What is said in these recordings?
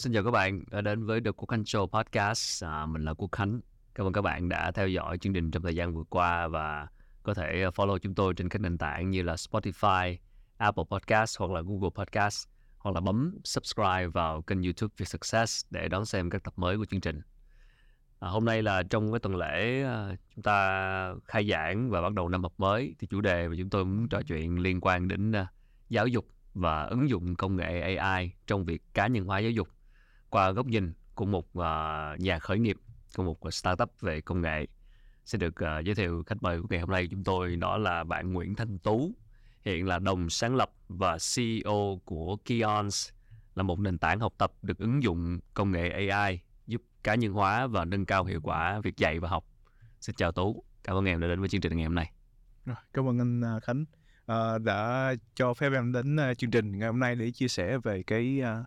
xin chào các bạn đã đến với The Quốc Khánh Show Podcast. À, mình là Quốc Khánh. Cảm ơn các bạn đã theo dõi chương trình trong thời gian vừa qua và có thể à, follow chúng tôi trên các nền tảng như là Spotify, Apple Podcast hoặc là Google Podcast hoặc là bấm subscribe vào kênh YouTube Việt Success để đón xem các tập mới của chương trình. À, hôm nay là trong cái tuần lễ à, chúng ta khai giảng và bắt đầu năm học mới thì chủ đề mà chúng tôi muốn trò chuyện liên quan đến à, giáo dục và ứng dụng công nghệ AI trong việc cá nhân hóa giáo dục qua góc nhìn của một uh, nhà khởi nghiệp của một ờ, startup về công nghệ sẽ được uh, giới thiệu khách mời của ngày hôm nay của chúng tôi đó là bạn Nguyễn Thanh Tú hiện là đồng sáng lập và CEO của Kions là một nền tảng học tập được ứng dụng công nghệ AI giúp cá nhân hóa và nâng cao hiệu quả việc dạy và học. Xin chào Tú, cảm ơn em đã đến với chương trình ngày hôm nay. Rồi, cảm ơn anh à, Khánh uh, đã cho phép em đến uh, chương trình ngày hôm nay để chia sẻ về cái uh,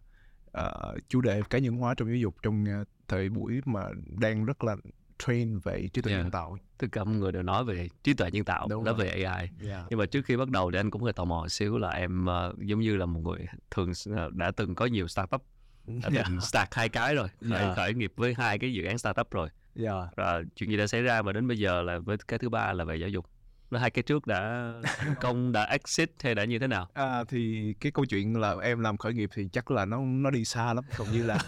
uh, chủ đề cá nhân hóa trong giáo dục trong uh, thời buổi mà đang rất là train về trí tuệ yeah. nhân tạo. Tất cả mọi người đều nói về trí tuệ nhân tạo, nói về AI. Yeah. Nhưng mà trước khi bắt đầu thì anh cũng hơi tò mò xíu là em uh, giống như là một người thường uh, đã từng có nhiều startup đã yeah. từng start hai cái rồi, khởi, yeah. khởi nghiệp với hai cái dự án startup rồi. Yeah. Rồi chuyện gì đã xảy ra mà đến bây giờ là với cái thứ ba là về giáo dục nó hai cái trước đã công đã exit hay đã như thế nào? À, thì cái câu chuyện là em làm khởi nghiệp thì chắc là nó nó đi xa lắm còn như là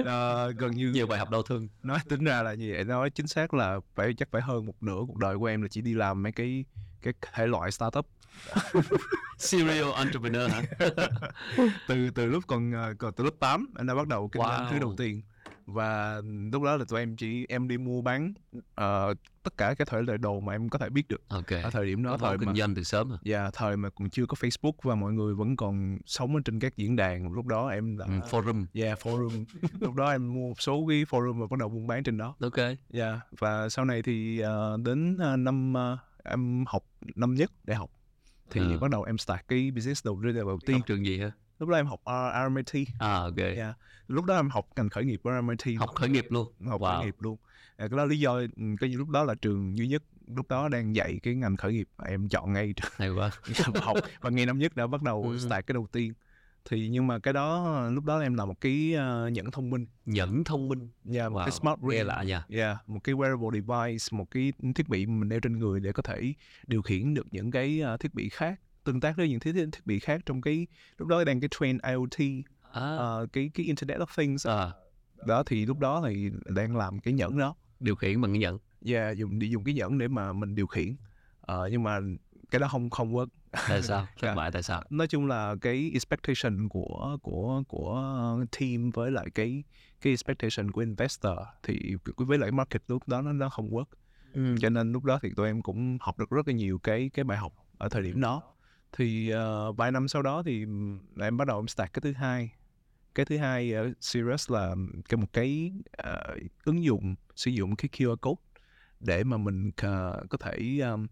uh, gần như nhiều bài học đau thương. Nói tính ra là như vậy nói chính xác là phải chắc phải hơn một nửa cuộc đời của em là chỉ đi làm mấy cái cái thể loại startup. Serial entrepreneur hả? Từ từ lúc còn ờ, còn từ lớp 8 anh đã bắt đầu kinh doanh wow. thứ đầu tiên và lúc đó là tụi em chỉ em đi mua bán uh, tất cả các thể loại đồ mà em có thể biết được okay. ở thời điểm đó thời kinh doanh từ sớm à? Dạ, yeah, thời mà còn chưa có Facebook và mọi người vẫn còn sống ở trên các diễn đàn lúc đó em là ừ, forum dạ yeah, forum lúc đó em mua một số cái forum và bắt đầu buôn bán trên đó ok dạ yeah. và sau này thì uh, đến uh, năm uh, em học năm nhất đại học thì à. bắt đầu em start cái business đầu tiên đầu tiên trường gì hả lúc đó em học uh, RMIT à ok. Yeah. lúc đó em học ngành khởi nghiệp ở RMIT học khởi nghiệp luôn. Học wow. khởi nghiệp luôn. À, cái đó lý do ừ, cái lúc đó là trường duy nhất lúc đó đang dạy cái ngành khởi nghiệp em chọn ngay. Hay quá. Học và ngày năm nhất đã bắt đầu ừ. start cái đầu tiên. Thì nhưng mà cái đó lúc đó em làm một cái uh, nhẫn thông minh. Nhẫn thông minh. Yeah, một wow. cái smart ring lạ nha. Yeah, một cái wearable device một cái thiết bị mình đeo trên người để có thể điều khiển được những cái uh, thiết bị khác tương tác với những thiết, thiết bị khác trong cái lúc đó đang cái trend IoT à. uh, cái cái Internet of Things à. đó thì lúc đó thì đang làm cái nhẫn đó. Điều khiển bằng cái nhẫn. Yeah dùng đi dùng cái nhẫn để mà mình điều khiển. Uh, nhưng mà cái đó không không work. Tại sao? Thất bại tại sao? Nói chung là cái expectation của của của team với lại cái cái expectation của investor thì với lại market lúc đó nó nó không work. Ừ. cho nên lúc đó thì tụi em cũng học được rất là nhiều cái cái bài học ở thời điểm đó thì uh, vài năm sau đó thì em bắt đầu em start cái thứ hai. Cái thứ hai ở Serious là cái một cái uh, ứng dụng sử dụng cái QR code để mà mình uh, có thể um,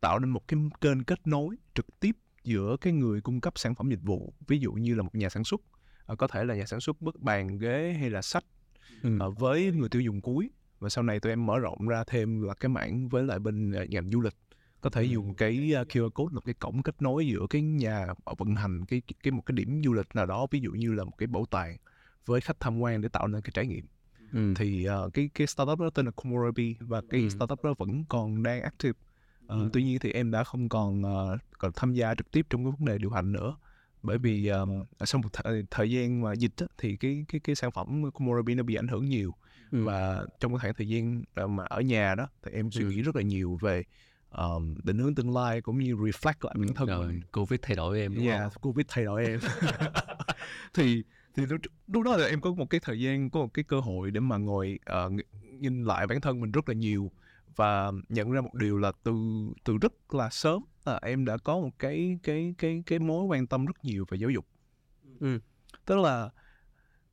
tạo nên một cái kênh kết nối trực tiếp giữa cái người cung cấp sản phẩm dịch vụ ví dụ như là một nhà sản xuất. Uh, có thể là nhà sản xuất bức bàn ghế hay là sách ừ. uh, với người tiêu dùng cuối. Và sau này tụi em mở rộng ra thêm là cái mảng với lại bên uh, ngành du lịch có thể dùng cái QR code là cái cổng kết nối giữa cái nhà vận hành cái cái một cái điểm du lịch nào đó ví dụ như là một cái bảo tàng với khách tham quan để tạo nên cái trải nghiệm ừ. thì uh, cái cái startup đó tên là Komorabi và cái ừ. startup đó vẫn còn đang active uh, ừ. tuy nhiên thì em đã không còn uh, còn tham gia trực tiếp trong cái vấn đề điều hành nữa bởi vì um, sau một thời, thời gian mà dịch á, thì cái cái cái sản phẩm Komorabi nó bị ảnh hưởng nhiều ừ. và trong cái khoảng thời gian mà ở nhà đó thì em suy nghĩ ừ. rất là nhiều về um, định hướng tương lai cũng như reflect lại bản thân Rồi, mình. Covid thay đổi em đúng yeah, không? Covid thay đổi em. thì thì lúc, lúc đó là em có một cái thời gian có một cái cơ hội để mà ngồi uh, nhìn lại bản thân mình rất là nhiều và nhận ra một điều là từ từ rất là sớm là em đã có một cái cái cái cái mối quan tâm rất nhiều về giáo dục. Ừ. Tức là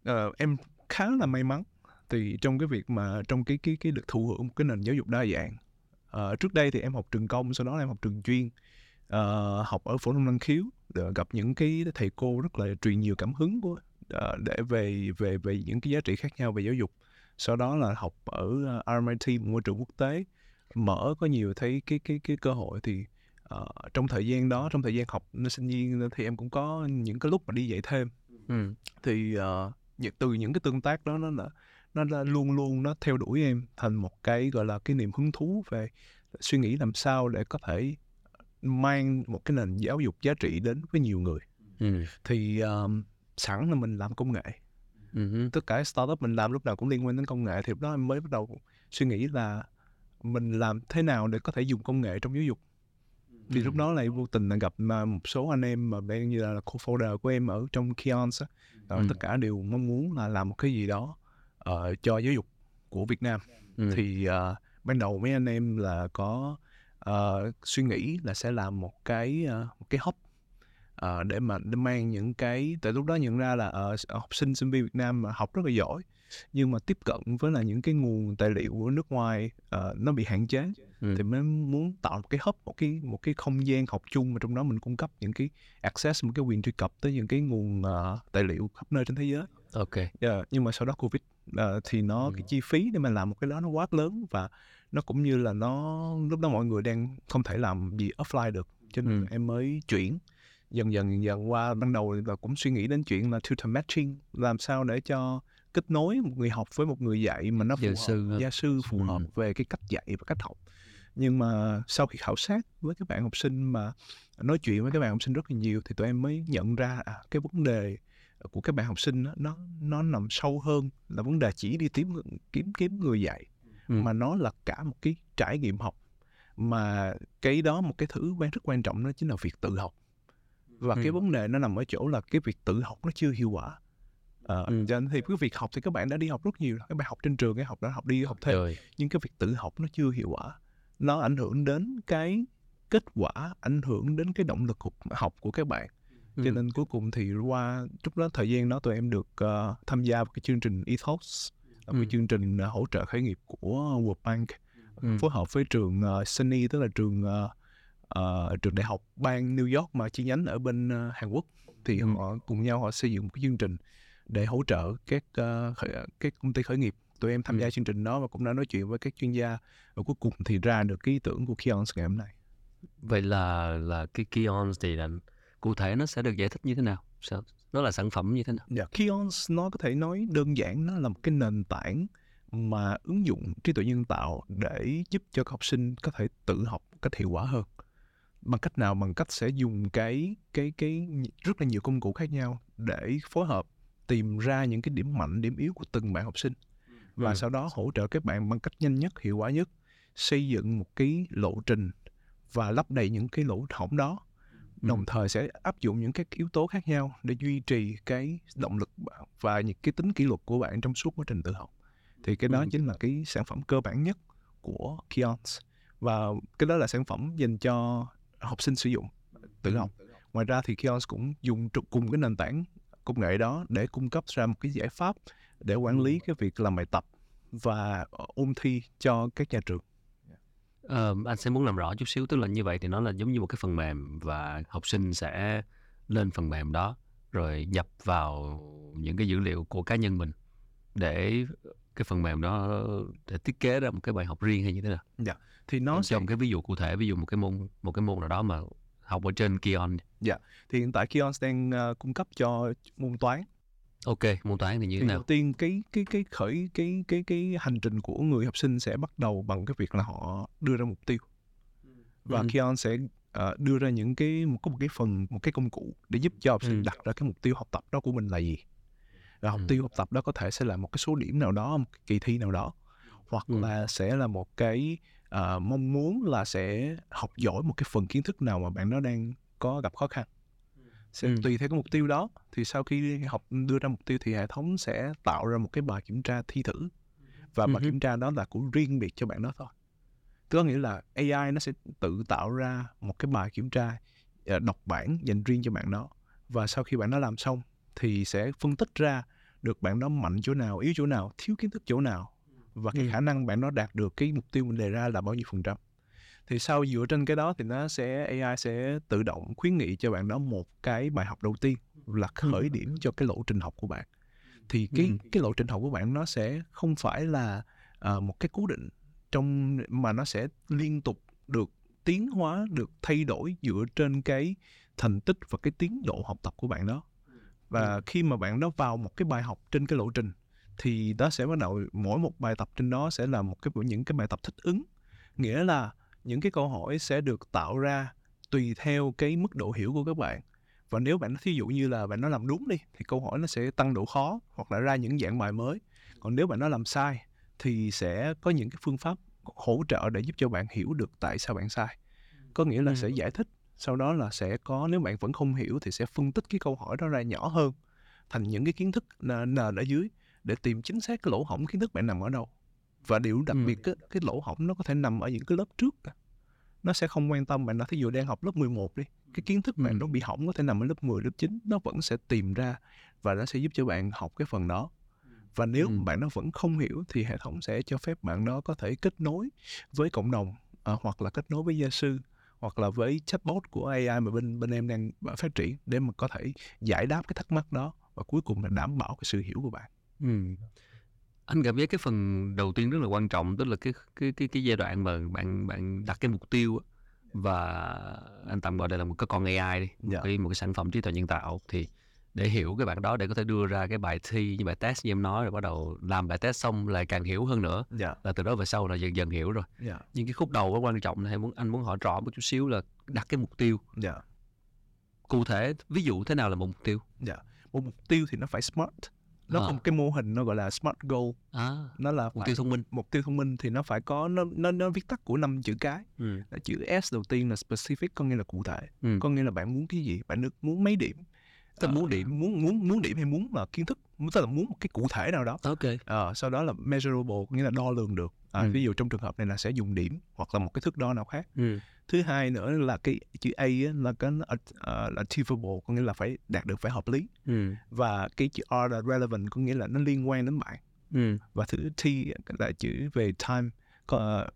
uh, em khá là may mắn thì trong cái việc mà trong cái cái cái được thụ hưởng một cái nền giáo dục đa dạng Uh, trước đây thì em học trường công, sau đó em học trường chuyên, uh, học ở phổ thông năng khiếu, để gặp những cái thầy cô rất là truyền nhiều cảm hứng của uh, để về về về những cái giá trị khác nhau về giáo dục. Sau đó là học ở uh, RMIT, một môi trường quốc tế, mở có nhiều thấy cái cái cái cơ hội thì uh, trong thời gian đó, trong thời gian học sinh viên thì em cũng có những cái lúc mà đi dạy thêm ừ. thì uh, từ những cái tương tác đó nó là nó là luôn luôn nó theo đuổi em thành một cái gọi là cái niềm hứng thú về suy nghĩ làm sao để có thể mang một cái nền giáo dục giá trị đến với nhiều người ừ. thì um, sẵn là mình làm công nghệ ừ. tất cả startup mình làm lúc nào cũng liên quan đến công nghệ thì lúc đó em mới bắt đầu suy nghĩ là mình làm thế nào để có thể dùng công nghệ trong giáo dục thì lúc đó lại vô tình là gặp một số anh em mà đang như là co-founder của em ở trong Kions á ừ. tất cả đều mong muốn là làm một cái gì đó uh, cho giáo dục của Việt Nam ừ. thì uh, ban đầu mấy anh em là có uh, suy nghĩ là sẽ làm một cái uh, một cái hub uh, để mà để mang những cái tại lúc đó nhận ra là uh, học sinh sinh viên Việt Nam mà học rất là giỏi nhưng mà tiếp cận với là những cái nguồn tài liệu của nước ngoài uh, nó bị hạn chế ừ. thì mới muốn tạo một cái hub một cái một cái không gian học chung mà trong đó mình cung cấp những cái access một cái quyền truy cập tới những cái nguồn uh, tài liệu khắp nơi trên thế giới ok yeah, nhưng mà sau đó covid uh, thì nó ừ. cái chi phí để mà làm một cái đó nó quá lớn và nó cũng như là nó lúc đó mọi người đang không thể làm gì offline được cho nên ừ. em mới chuyển dần dần dần qua ban đầu là cũng suy nghĩ đến chuyện là tutor matching làm sao để cho kết nối một người học với một người dạy mà nó phù gia hợp, sư gia sư phù hợp về cái cách dạy và cách học nhưng mà sau khi khảo sát với các bạn học sinh mà nói chuyện với các bạn học sinh rất là nhiều thì tụi em mới nhận ra à, cái vấn đề của các bạn học sinh đó, nó nó nằm sâu hơn là vấn đề chỉ đi tìm kiếm kiếm người dạy ừ. mà nó là cả một cái trải nghiệm học mà cái đó một cái thứ quan rất quan trọng đó chính là việc tự học và ừ. cái vấn đề nó nằm ở chỗ là cái việc tự học nó chưa hiệu quả Ờ, ừ. cho nên thì cái việc học thì các bạn đã đi học rất nhiều các bạn học trên trường cái học đã học đi học thêm Trời. nhưng cái việc tự học nó chưa hiệu quả nó ảnh hưởng đến cái kết quả ảnh hưởng đến cái động lực học của các bạn ừ. cho nên cuối cùng thì qua lúc đó thời gian đó tụi em được uh, tham gia vào cái chương trình Ethos là ừ. cái chương trình uh, hỗ trợ khởi nghiệp của World Bank ừ. phối hợp với trường uh, Sunny tức là trường uh, uh, trường đại học bang New York mà chi nhánh ở bên uh, Hàn Quốc thì ừ. họ cùng nhau họ xây dựng một cái chương trình để hỗ trợ các uh, khởi, các công ty khởi nghiệp tụi em tham ừ. gia chương trình đó và cũng đã nói chuyện với các chuyên gia và cuối cùng thì ra được cái ý tưởng của Kions ngày hôm nay vậy là là cái Kions thì là cụ thể nó sẽ được giải thích như thế nào? Nó là sản phẩm như thế nào? Dạ yeah, Kions nó có thể nói đơn giản nó là một cái nền tảng mà ứng dụng trí tuệ nhân tạo để giúp cho các học sinh có thể tự học một cách hiệu quả hơn. Bằng cách nào? Bằng cách sẽ dùng cái cái cái rất là nhiều công cụ khác nhau để phối hợp tìm ra những cái điểm mạnh điểm yếu của từng bạn học sinh. Và ừ. sau đó hỗ trợ các bạn bằng cách nhanh nhất hiệu quả nhất xây dựng một cái lộ trình và lấp đầy những cái lỗ hổng đó đồng thời sẽ áp dụng những các yếu tố khác nhau để duy trì cái động lực và những cái tính kỷ luật của bạn trong suốt quá trình tự học. Thì cái đó chính là cái sản phẩm cơ bản nhất của Kions và cái đó là sản phẩm dành cho học sinh sử dụng tự học. Ngoài ra thì Kions cũng dùng cùng cái nền tảng công nghệ đó để cung cấp ra một cái giải pháp để quản lý cái việc làm bài tập và ôn thi cho các nhà trường. Uh, anh sẽ muốn làm rõ chút xíu tức là như vậy thì nó là giống như một cái phần mềm và học sinh sẽ lên phần mềm đó rồi nhập vào những cái dữ liệu của cá nhân mình để cái phần mềm đó để thiết kế ra một cái bài học riêng hay như thế nào? Dạ. Thì nó sẽ... trong cái ví dụ cụ thể ví dụ một cái môn một cái môn nào đó mà học ở trên Kion. Dạ, thì hiện tại Kion đang uh, cung cấp cho môn toán. Ok, môn toán thì như thế nào? Đầu tiên cái cái cái khởi cái cái cái hành trình của người học sinh sẽ bắt đầu bằng cái việc là họ đưa ra mục tiêu. Và ừ. Kion sẽ uh, đưa ra những cái một có một cái phần một cái công cụ để giúp cho học sinh ừ. đặt ra cái mục tiêu học tập đó của mình là gì. Và mục ừ. tiêu học tập đó có thể sẽ là một cái số điểm nào đó, một kỳ thi nào đó hoặc ừ. là sẽ là một cái uh, mong muốn là sẽ học giỏi một cái phần kiến thức nào mà bạn nó đang có gặp khó khăn sẽ ừ. tùy theo cái mục tiêu đó thì sau khi học đưa ra mục tiêu thì hệ thống sẽ tạo ra một cái bài kiểm tra thi thử và bài ừ. kiểm tra đó là của riêng biệt cho bạn đó thôi có nghĩa là AI nó sẽ tự tạo ra một cái bài kiểm tra uh, độc bản dành riêng cho bạn đó và sau khi bạn nó làm xong thì sẽ phân tích ra được bạn đó mạnh chỗ nào yếu chỗ nào thiếu kiến thức chỗ nào và cái ừ. khả năng bạn nó đạt được cái mục tiêu mình đề ra là bao nhiêu phần trăm thì sau dựa trên cái đó thì nó sẽ AI sẽ tự động khuyến nghị cho bạn đó một cái bài học đầu tiên là khởi ừ. điểm cho cái lộ trình học của bạn thì cái ừ. cái lộ trình học của bạn nó sẽ không phải là uh, một cái cố định trong mà nó sẽ liên tục được tiến hóa được thay đổi dựa trên cái thành tích và cái tiến độ học tập của bạn đó và khi mà bạn nó vào một cái bài học trên cái lộ trình thì nó sẽ bắt đầu mỗi một bài tập trên đó sẽ là một cái những cái bài tập thích ứng nghĩa là những cái câu hỏi sẽ được tạo ra tùy theo cái mức độ hiểu của các bạn. Và nếu bạn thí dụ như là bạn nó làm đúng đi thì câu hỏi nó sẽ tăng độ khó hoặc là ra những dạng bài mới. Còn nếu bạn nó làm sai thì sẽ có những cái phương pháp hỗ trợ để giúp cho bạn hiểu được tại sao bạn sai. Có nghĩa là Ừ. sẽ giải thích sau đó là sẽ có nếu bạn vẫn không hiểu thì sẽ phân tích cái câu hỏi đó ra nhỏ hơn thành những cái kiến thức nền ở dưới để tìm chính xác cái lỗ hổng kiến thức bạn nằm ở đâu và điều đặc Ừ. biệt á, cái lỗ hổng nó có thể nằm ở những cái lớp trước nó sẽ không quan tâm bạn đã thí dụ đang học lớp 11 đi cái kiến thức bạn Ừ. nó bị hỏng có thể nằm ở lớp 10, lớp 9 nó vẫn sẽ tìm ra và nó sẽ giúp cho bạn học cái phần đó và nếu Ừ. bạn nó vẫn không hiểu thì hệ thống sẽ cho phép bạn nó có thể kết nối với cộng đồng à, hoặc là kết nối với gia sư hoặc là với chatbot của AI mà bên bên em đang phát triển để mà có thể giải đáp cái thắc mắc đó và cuối cùng là đảm bảo cái sự hiểu của bạn. Ừ. Anh cảm giác cái phần đầu tiên rất là quan trọng tức là cái cái cái cái giai đoạn mà bạn bạn đặt cái mục tiêu và anh tạm gọi đây là một cái con AI đi, một Dạ. cái một cái sản phẩm trí tuệ nhân tạo thì để hiểu cái bạn đó để có thể đưa ra cái bài thi như bài test như em nói rồi bắt đầu làm bài test xong lại càng hiểu hơn nữa Dạ. là từ đó về sau là dần dần hiểu rồi Dạ. nhưng cái khúc đầu quan trọng này muốn anh muốn hỏi rõ một chút xíu là đặt cái mục tiêu Dạ. cụ thể ví dụ thế nào là một mục tiêu Dạ. Một mục tiêu thì nó phải smart. Nó À. có một cái mô hình nó gọi là smart goal. à, Nó là mục tiêu thông minh mục tiêu thông minh thì nó phải có nó nó nó viết tắt của năm chữ cái. ừ. Là chữ S đầu tiên là specific có nghĩa là cụ thể. Ừ. Có nghĩa là bạn muốn cái gì, bạn được muốn mấy điểm. Tức là Ờ, muốn điểm. muốn muốn muốn điểm hay muốn là kiến thức, tức là muốn một cái cụ thể nào đó. ok Ờ, sau đó là measurable có nghĩa là đo lường được. À, Ừ. Ví dụ trong trường hợp này là sẽ dùng điểm hoặc là một cái thước đo nào khác. ừ. Thứ hai nữa là cái chữ A là cái ờ, là achievable có nghĩa là phải đạt được phải hợp lý Ừ. và cái chữ R là relevant có nghĩa là nó liên quan đến bạn Ừ. và thứ T là chữ về time có, ờ,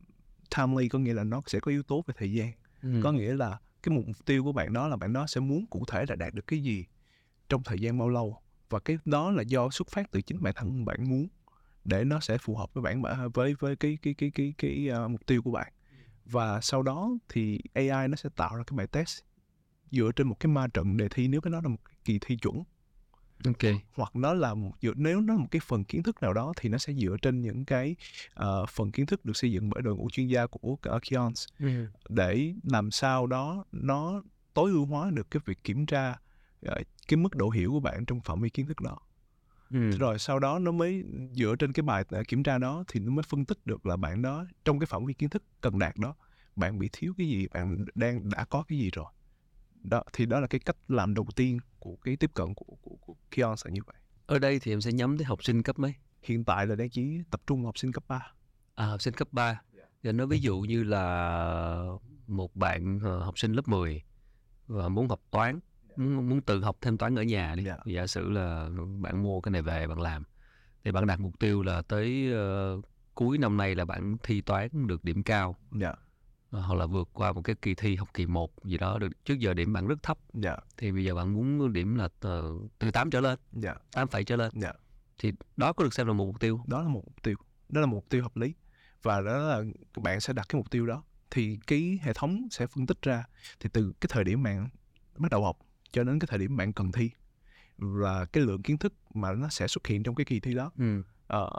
timely có nghĩa là nó sẽ có yếu tố về thời gian Ừ. có nghĩa là cái mục tiêu của bạn đó là bạn đó sẽ muốn cụ thể là đạt được cái gì trong thời gian bao lâu và cái đó là do xuất phát từ chính bản thân bạn muốn để nó sẽ phù hợp với bản với với cái cái cái cái cái, ờ, mục tiêu của bạn. Và sau đó thì AI nó sẽ tạo ra cái bài test dựa trên một cái ma trận đề thi nếu cái đó là một kỳ thi chuẩn. Ok. Hoặc nó là một dựa nếu nó là một cái phần kiến thức nào đó thì nó sẽ dựa trên những cái ờ, phần kiến thức được xây dựng bởi đội ngũ chuyên gia của uh, Kions ừ. để làm sao đó nó tối ưu hóa được cái việc kiểm tra ờ, cái mức độ hiểu của bạn trong phạm vi kiến thức đó. Ừ. rồi sau đó nó mới dựa trên cái bài kiểm tra đó thì nó mới phân tích được là bạn đó trong cái phạm vi kiến thức cần đạt đó bạn bị thiếu cái gì bạn đang đã có cái gì rồi. Đó thì đó là cái cách làm đầu tiên của cái tiếp cận của của, của Kions là như vậy. Ở đây thì em sẽ nhắm tới học sinh cấp mấy? Hiện tại là đang chỉ tập trung học sinh cấp 3 à học sinh cấp 3 Giờ nói ví dụ như là một bạn ờ, học sinh lớp 10 và muốn học toán muốn, muốn tự học thêm toán ở nhà đi. Dạ. giả sử là bạn mua cái này về bạn làm thì bạn đặt mục tiêu là tới ờ, cuối năm nay là bạn thi toán được điểm cao. Dạ. Ờ, hoặc là vượt qua một cái kỳ thi học kỳ 1 gì đó được. Trước giờ điểm bạn rất thấp. Dạ. Thì bây giờ bạn muốn điểm là từ, từ 8 trở lên. Dạ. 8 phẩy trở lên. Dạ. Thì đó có được xem là một mục tiêu đó là một mục tiêu. Đó là một mục tiêu hợp lý. Và đó là bạn sẽ đặt cái mục tiêu đó. Thì cái hệ thống sẽ phân tích ra. Thì từ cái thời điểm bạn bắt đầu học cho đến cái thời điểm bạn cần thi và cái lượng kiến thức mà nó sẽ xuất hiện trong cái kỳ thi đó ừ. Ờ,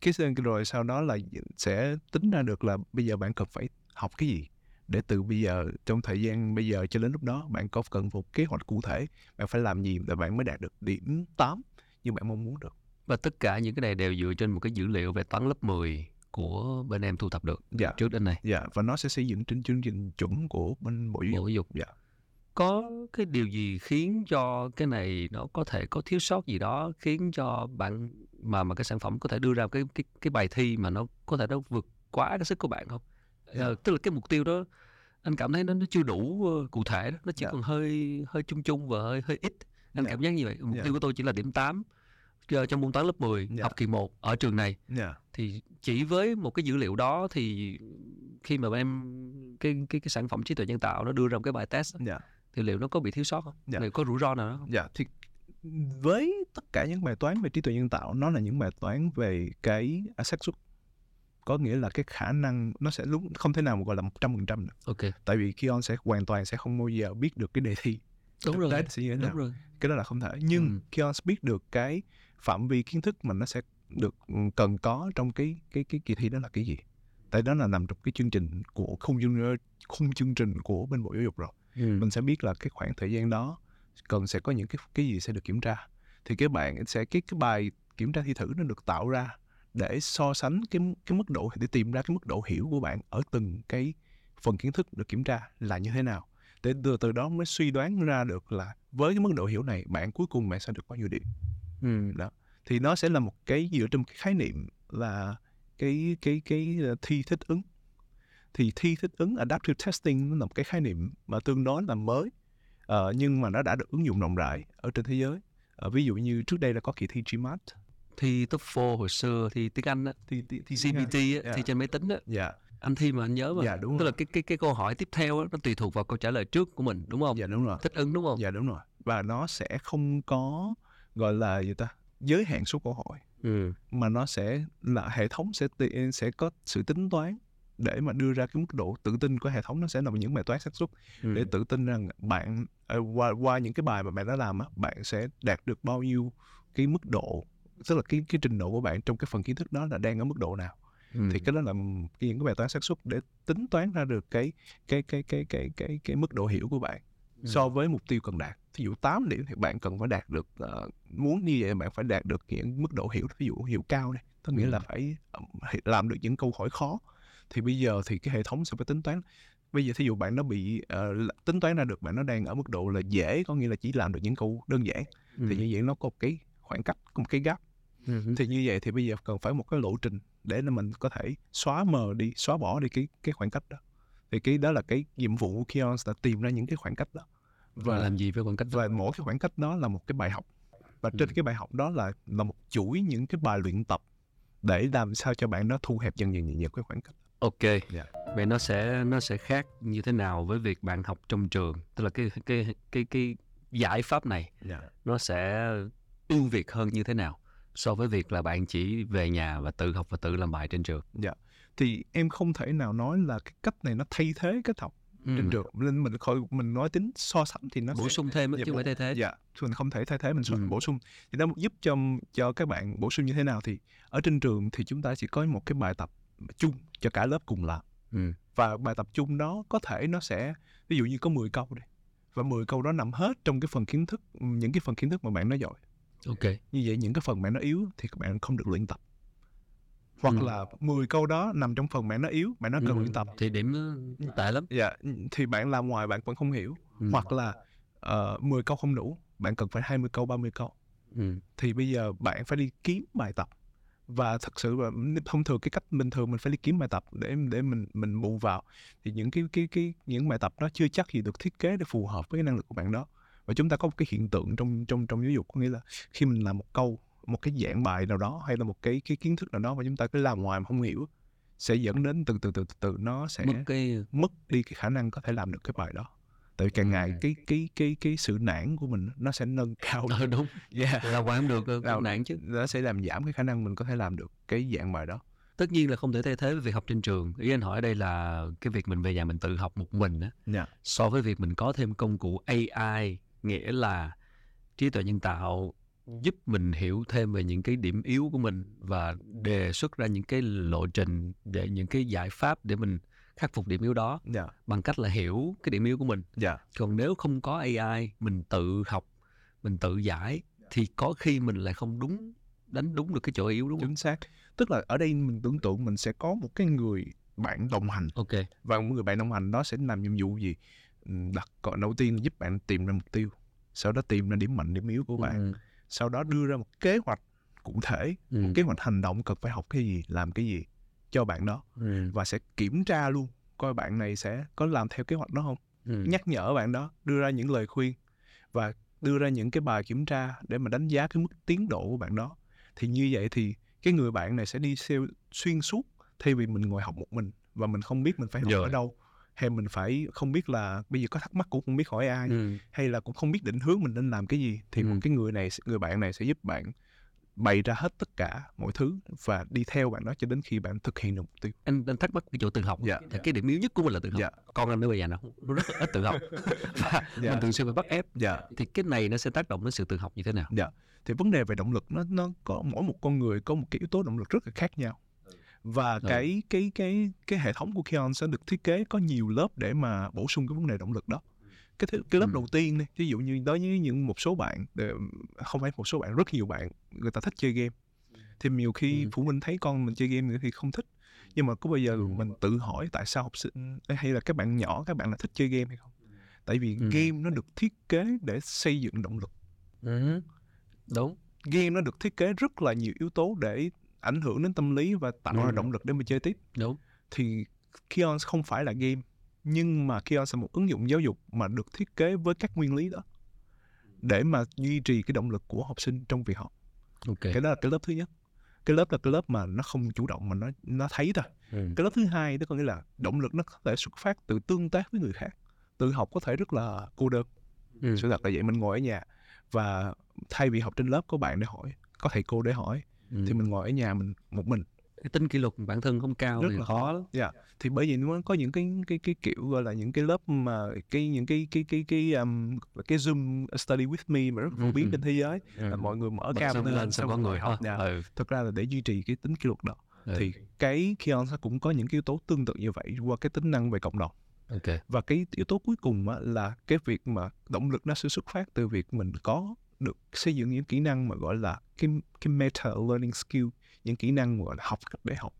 cái rồi sau đó là sẽ tính ra được là bây giờ bạn cần phải học cái gì để từ bây giờ trong thời gian bây giờ cho đến lúc đó bạn có cần một kế hoạch cụ thể bạn phải làm gì để bạn mới đạt được điểm 8 như bạn mong muốn được Và tất cả những cái này đều dựa trên một cái dữ liệu về toán lớp 10 của bên em thu thập được dạ trước đến nay. dạ và nó sẽ xây dựng trên chương trình chuẩn của bên bộ giáo Bộ dục giáo dục. Dạ. Có cái điều gì khiến cho cái này nó có thể có thiếu sót gì đó khiến cho bạn mà mà cái sản phẩm có thể đưa ra cái cái cái bài thi mà nó có thể nó vượt quá cái sức của bạn không? Ờ, tức là cái mục tiêu đó anh cảm thấy nó nó chưa đủ ờ, cụ thể đó, nó chỉ Dạ. còn hơi hơi chung chung và hơi hơi ít. Anh Dạ. cảm giác như vậy. Mục Dạ. tiêu của tôi chỉ là điểm 8 Ờ, trong môn toán lớp 10 Dạ. học kỳ 1 ở trường này dạ thì chỉ với một cái dữ liệu đó thì khi mà em cái cái cái sản phẩm trí tuệ nhân tạo nó đưa ra một cái bài test dạ thì liệu nó có bị thiếu sót không? Dạ. Liệu có rủi ro nào không? dạ thì với tất cả những bài toán về trí tuệ nhân tạo nó là những bài toán về cái xác suất có nghĩa là cái khả năng nó sẽ lúc không thể nào mà gọi là một trăm phần trăm được Ok. tại vì Kion sẽ hoàn toàn sẽ không bao giờ biết được cái đề thi đúng rồi nó sẽ như thế nào đúng rồi cái đó là không thể nhưng Ừ. Kions biết được cái phạm vi kiến thức mà nó sẽ được ừ, cần có trong cái cái cái kỳ thi đó là cái gì tại đó là nằm trong cái chương trình của khung chương khung chương trình của bên bộ giáo dục rồi ừ. mình sẽ biết là cái khoảng thời gian đó cần sẽ có những cái cái gì sẽ được kiểm tra. Thì cái bạn sẽ cái cái bài kiểm tra thi thử nó được tạo ra để so sánh cái cái mức độ để tìm ra cái mức độ hiểu của bạn ở từng cái phần kiến thức được kiểm tra là như thế nào. Để từ từ đó mới suy đoán ra được là với cái mức độ hiểu này bạn cuối cùng bạn sẽ được bao nhiêu điểm. Ừ. đó. Thì nó sẽ là một cái dựa trên một cái khái niệm là cái cái cái ờ, thi thích ứng thì thi thích ứng adaptive testing nó là một cái khái niệm mà tương đối là mới Ờ, nhưng mà nó đã được ứng dụng rộng rãi ở trên thế giới. Ờ, ví dụ như trước đây là có kỳ thi GMAT thi TOEFL hồi xưa thi tiếng Anh á thi thi, thi CBT á, Yeah. thi trên máy tính á. Dạ. Anh thi mà anh nhớ mà. Dạ đúng tức rồi. là cái cái cái câu hỏi tiếp theo á, nó tùy thuộc vào câu trả lời trước của mình đúng không? Dạ đúng rồi. Thích ứng đúng không? Dạ đúng rồi. Và nó sẽ không có gọi là gì ta giới hạn số câu hỏi. Ừ. mà nó sẽ là hệ thống sẽ sẽ có sự tính toán để mà đưa ra cái mức độ tự tin của hệ thống nó sẽ là những bài toán xác suất Ừ. để tự tin rằng bạn ờ, qua qua những cái bài mà bạn đã làm á bạn sẽ đạt được bao nhiêu cái mức độ tức là cái cái trình độ của bạn trong cái phần kiến thức đó là đang ở mức độ nào Ừ. thì cái đó là cái- những cái bài toán xác suất để tính toán ra được cái cái cái cái cái cái cái mức độ hiểu của bạn Ừ. so với mục tiêu cần đạt ví dụ 8 điểm thì bạn cần phải đạt được ờ, muốn như vậy bạn phải đạt được những mức độ hiểu ví dụ hiểu cao này có nghĩa Ừ. là phải ờ, làm được những câu hỏi khó thì bây giờ thì cái hệ thống sẽ phải tính toán. Bây giờ thí dụ bạn nó bị là- tính toán ra được bạn nó đang ở mức độ là dễ có nghĩa là chỉ làm được những câu đơn giản Ừ. thì như vậy nó có một cái khoảng cách có một cái gap. Ừ. thì như vậy thì bây giờ cần phải một cái lộ trình để mình có thể xóa mờ đi xóa bỏ đi cái cái khoảng cách đó. Thì cái đó là cái nhiệm vụ của Kions là tìm ra những cái khoảng cách đó. Và làm gì với khoảng cách đó? và mỗi cái khoảng cách đó là một cái bài học. Và trên Ừ. cái bài học đó là là một chuỗi những cái bài luyện tập để làm sao cho bạn nó thu hẹp dần dần dần dần cái khoảng cách ok. Dạ. vậy nó sẽ nó sẽ khác như thế nào với việc bạn học trong trường? Tức là cái cái cái cái giải pháp này nó sẽ ưu việt hơn như thế nào so với việc là bạn chỉ về nhà và tự học và tự làm bài trên trường? Thì em không thể nào nói là cái cách này nó thay thế cách học trên Ừ. trường. Nên mình khỏi mình nói tính so sánh thì nó bổ sung thêm Dạ, chứ không phải thay thế. dạ. Mình không thể thay thế mình so, Ừ. bổ sung. Thì nó giúp cho cho các bạn bổ sung như thế nào thì ở trên trường thì chúng ta chỉ có một cái bài tập chung cho cả lớp cùng làm ừ. và bài tập chung đó có thể nó sẽ ví dụ như có 10 câu đi và 10 câu đó nằm hết trong cái phần kiến thức những cái phần kiến thức mà bạn nói giỏi ok như vậy những cái phần bạn nó yếu thì các bạn không được luyện tập hoặc Ừ. là 10 câu đó nằm trong phần bạn nó yếu bạn nó cần Ừ. luyện tập thì điểm nó tệ lắm dạ thì bạn làm ngoài bạn vẫn không hiểu ừ. hoặc là uh, 10 câu không đủ bạn cần phải 20 câu 30 câu ừ. thì bây giờ bạn phải đi kiếm bài tập và thật sự là thông thường cái cách bình thường mình phải đi kiếm bài tập để để mình mình bù vào. Thì những cái cái cái những bài tập đó chưa chắc gì được thiết kế để phù hợp với cái năng lực của bạn đó. Và chúng ta có một cái hiện tượng trong trong trong giáo dục có nghĩa là khi mình làm một câu một cái dạng bài nào đó hay là một cái cái kiến thức nào đó mà chúng ta cứ làm ngoài mà không hiểu sẽ dẫn đến từ từ từ từ, từ nó sẽ mất cái mất đi cái khả năng có thể làm được cái bài đó tại vì càng ngày Ừ. cái cái cái cái sự nản của mình nó sẽ nâng cao ờ, đúng yeah. là không được Nào- nạn chứ nó sẽ làm giảm cái khả năng mình có thể làm được cái dạng bài đó tất nhiên là không thể thay thế với việc học trên trường ý anh hỏi đây là cái việc mình về nhà mình tự học một mình á Dạ. so với việc mình có thêm công cụ AI nghĩa là trí tuệ nhân tạo giúp mình hiểu thêm về những cái điểm yếu của mình và đề xuất ra những cái lộ trình để những cái giải pháp để mình khắc phục điểm yếu đó dạ. bằng cách là hiểu cái điểm yếu của mình. Dạ. Còn nếu không có AI mình tự học mình tự giải thì có khi mình lại không đúng đánh đúng được cái chỗ yếu đúng không? Chính xác. Tức là ở đây mình tưởng tượng mình sẽ có một cái người bạn đồng hành. Ok. Và một người bạn đồng hành đó sẽ làm nhiệm vụ gì? Ừ, đặt câu đầu tiên giúp bạn tìm ra mục tiêu sau đó tìm ra điểm mạnh điểm yếu của bạn. Ừ, sau đó đưa ra một kế hoạch cụ thể ừ, một kế hoạch hành động cần phải học cái gì làm cái gì cho bạn đó ừ, và sẽ kiểm tra luôn coi bạn này sẽ có làm theo kế hoạch đó không ừ. nhắc nhở bạn đó đưa ra những lời khuyên và đưa ra những cái bài kiểm tra để mà đánh giá cái mức tiến độ của bạn đó thì như vậy thì cái người bạn này sẽ đi xuyên suốt thay vì mình ngồi học một mình và mình không biết mình phải học ở đâu hay mình phải không biết là bây giờ có thắc mắc cũng không biết hỏi ai Ừ. hay là cũng không biết định hướng mình nên làm cái gì thì một Ừ. cái người này người bạn này sẽ giúp bạn bày ra hết tất cả mọi thứ và đi theo bạn đó cho đến khi bạn thực hiện được mục tiêu. Anh anh thắc mắc cái chỗ tự học. Dạ. Thì cái điểm yếu nhất của mình là tự học. Dạ. con anh nó bây giờ nó nó rất là ít tự học. Và Dạ. mình thường xuyên phải bắt ép. Dạ. Thì cái này nó sẽ tác động đến sự tự học như thế nào? Thì vấn đề về động lực nó nó có mỗi một con người có một cái yếu tố động lực rất là khác nhau. Và Ừ. cái cái cái cái hệ thống của Kion sẽ được thiết kế có nhiều lớp để mà bổ sung cái vấn đề động lực đó cái thứ, cái lớp Ừ. đầu tiên đi ví dụ như đối với những một số bạn ờ, không phải một số bạn rất nhiều bạn người ta thích chơi game thì nhiều khi Ừ. phụ huynh thấy con mình chơi game nữa thì không thích nhưng mà có bao giờ Ừ. mình tự hỏi tại sao học sinh hay là các bạn nhỏ các bạn là thích chơi game hay không tại vì Ừ. game nó được thiết kế để xây dựng động lực Ừ. đúng game nó được thiết kế rất là nhiều yếu tố để ảnh hưởng đến tâm lý và tạo ra Ừ. động lực để mình chơi tiếp đúng thì Kion không phải là game nhưng mà Kion là một ứng dụng giáo dục mà được thiết kế với các nguyên lý đó để mà duy trì cái động lực của học sinh trong việc học. Ok. Cái đó là cái lớp thứ nhất. Cái lớp là cái lớp mà nó không chủ động mà nó nó thấy thôi. Ừ. cái lớp thứ hai đó có nghĩa là động lực nó có thể xuất phát từ tương tác với người khác. Tự học có thể rất là cô đơn. Ừ. sự thật là vậy mình ngồi ở nhà và thay vì học trên lớp có bạn để hỏi có thầy cô để hỏi Ừ. thì mình ngồi ở nhà mình một mình cái tính kỷ luật bản thân không cao Rất thì là khó lắm Dạ, thì bởi vì nó có những cái cái cái kiểu gọi là những cái lớp mà cái những cái cái cái cái um, cái Zoom study with me mà rất phổ biến Ừ, trên thế giới ừ. là mọi người mở Bật cam xong lên xong có người học. học Dạ. ừ. Thực ra là để duy trì cái tính kỷ luật đó. Ừ. Thì cái Kion cũng có những cái yếu tố tương tự như vậy qua cái tính năng về cộng đồng. ok Và cái yếu tố cuối cùng á, là cái việc mà động lực nó sẽ xuất phát từ việc mình có được xây dựng những kỹ năng mà gọi là cái cái meta learning skill, những kỹ năng mà gọi là học cách để học.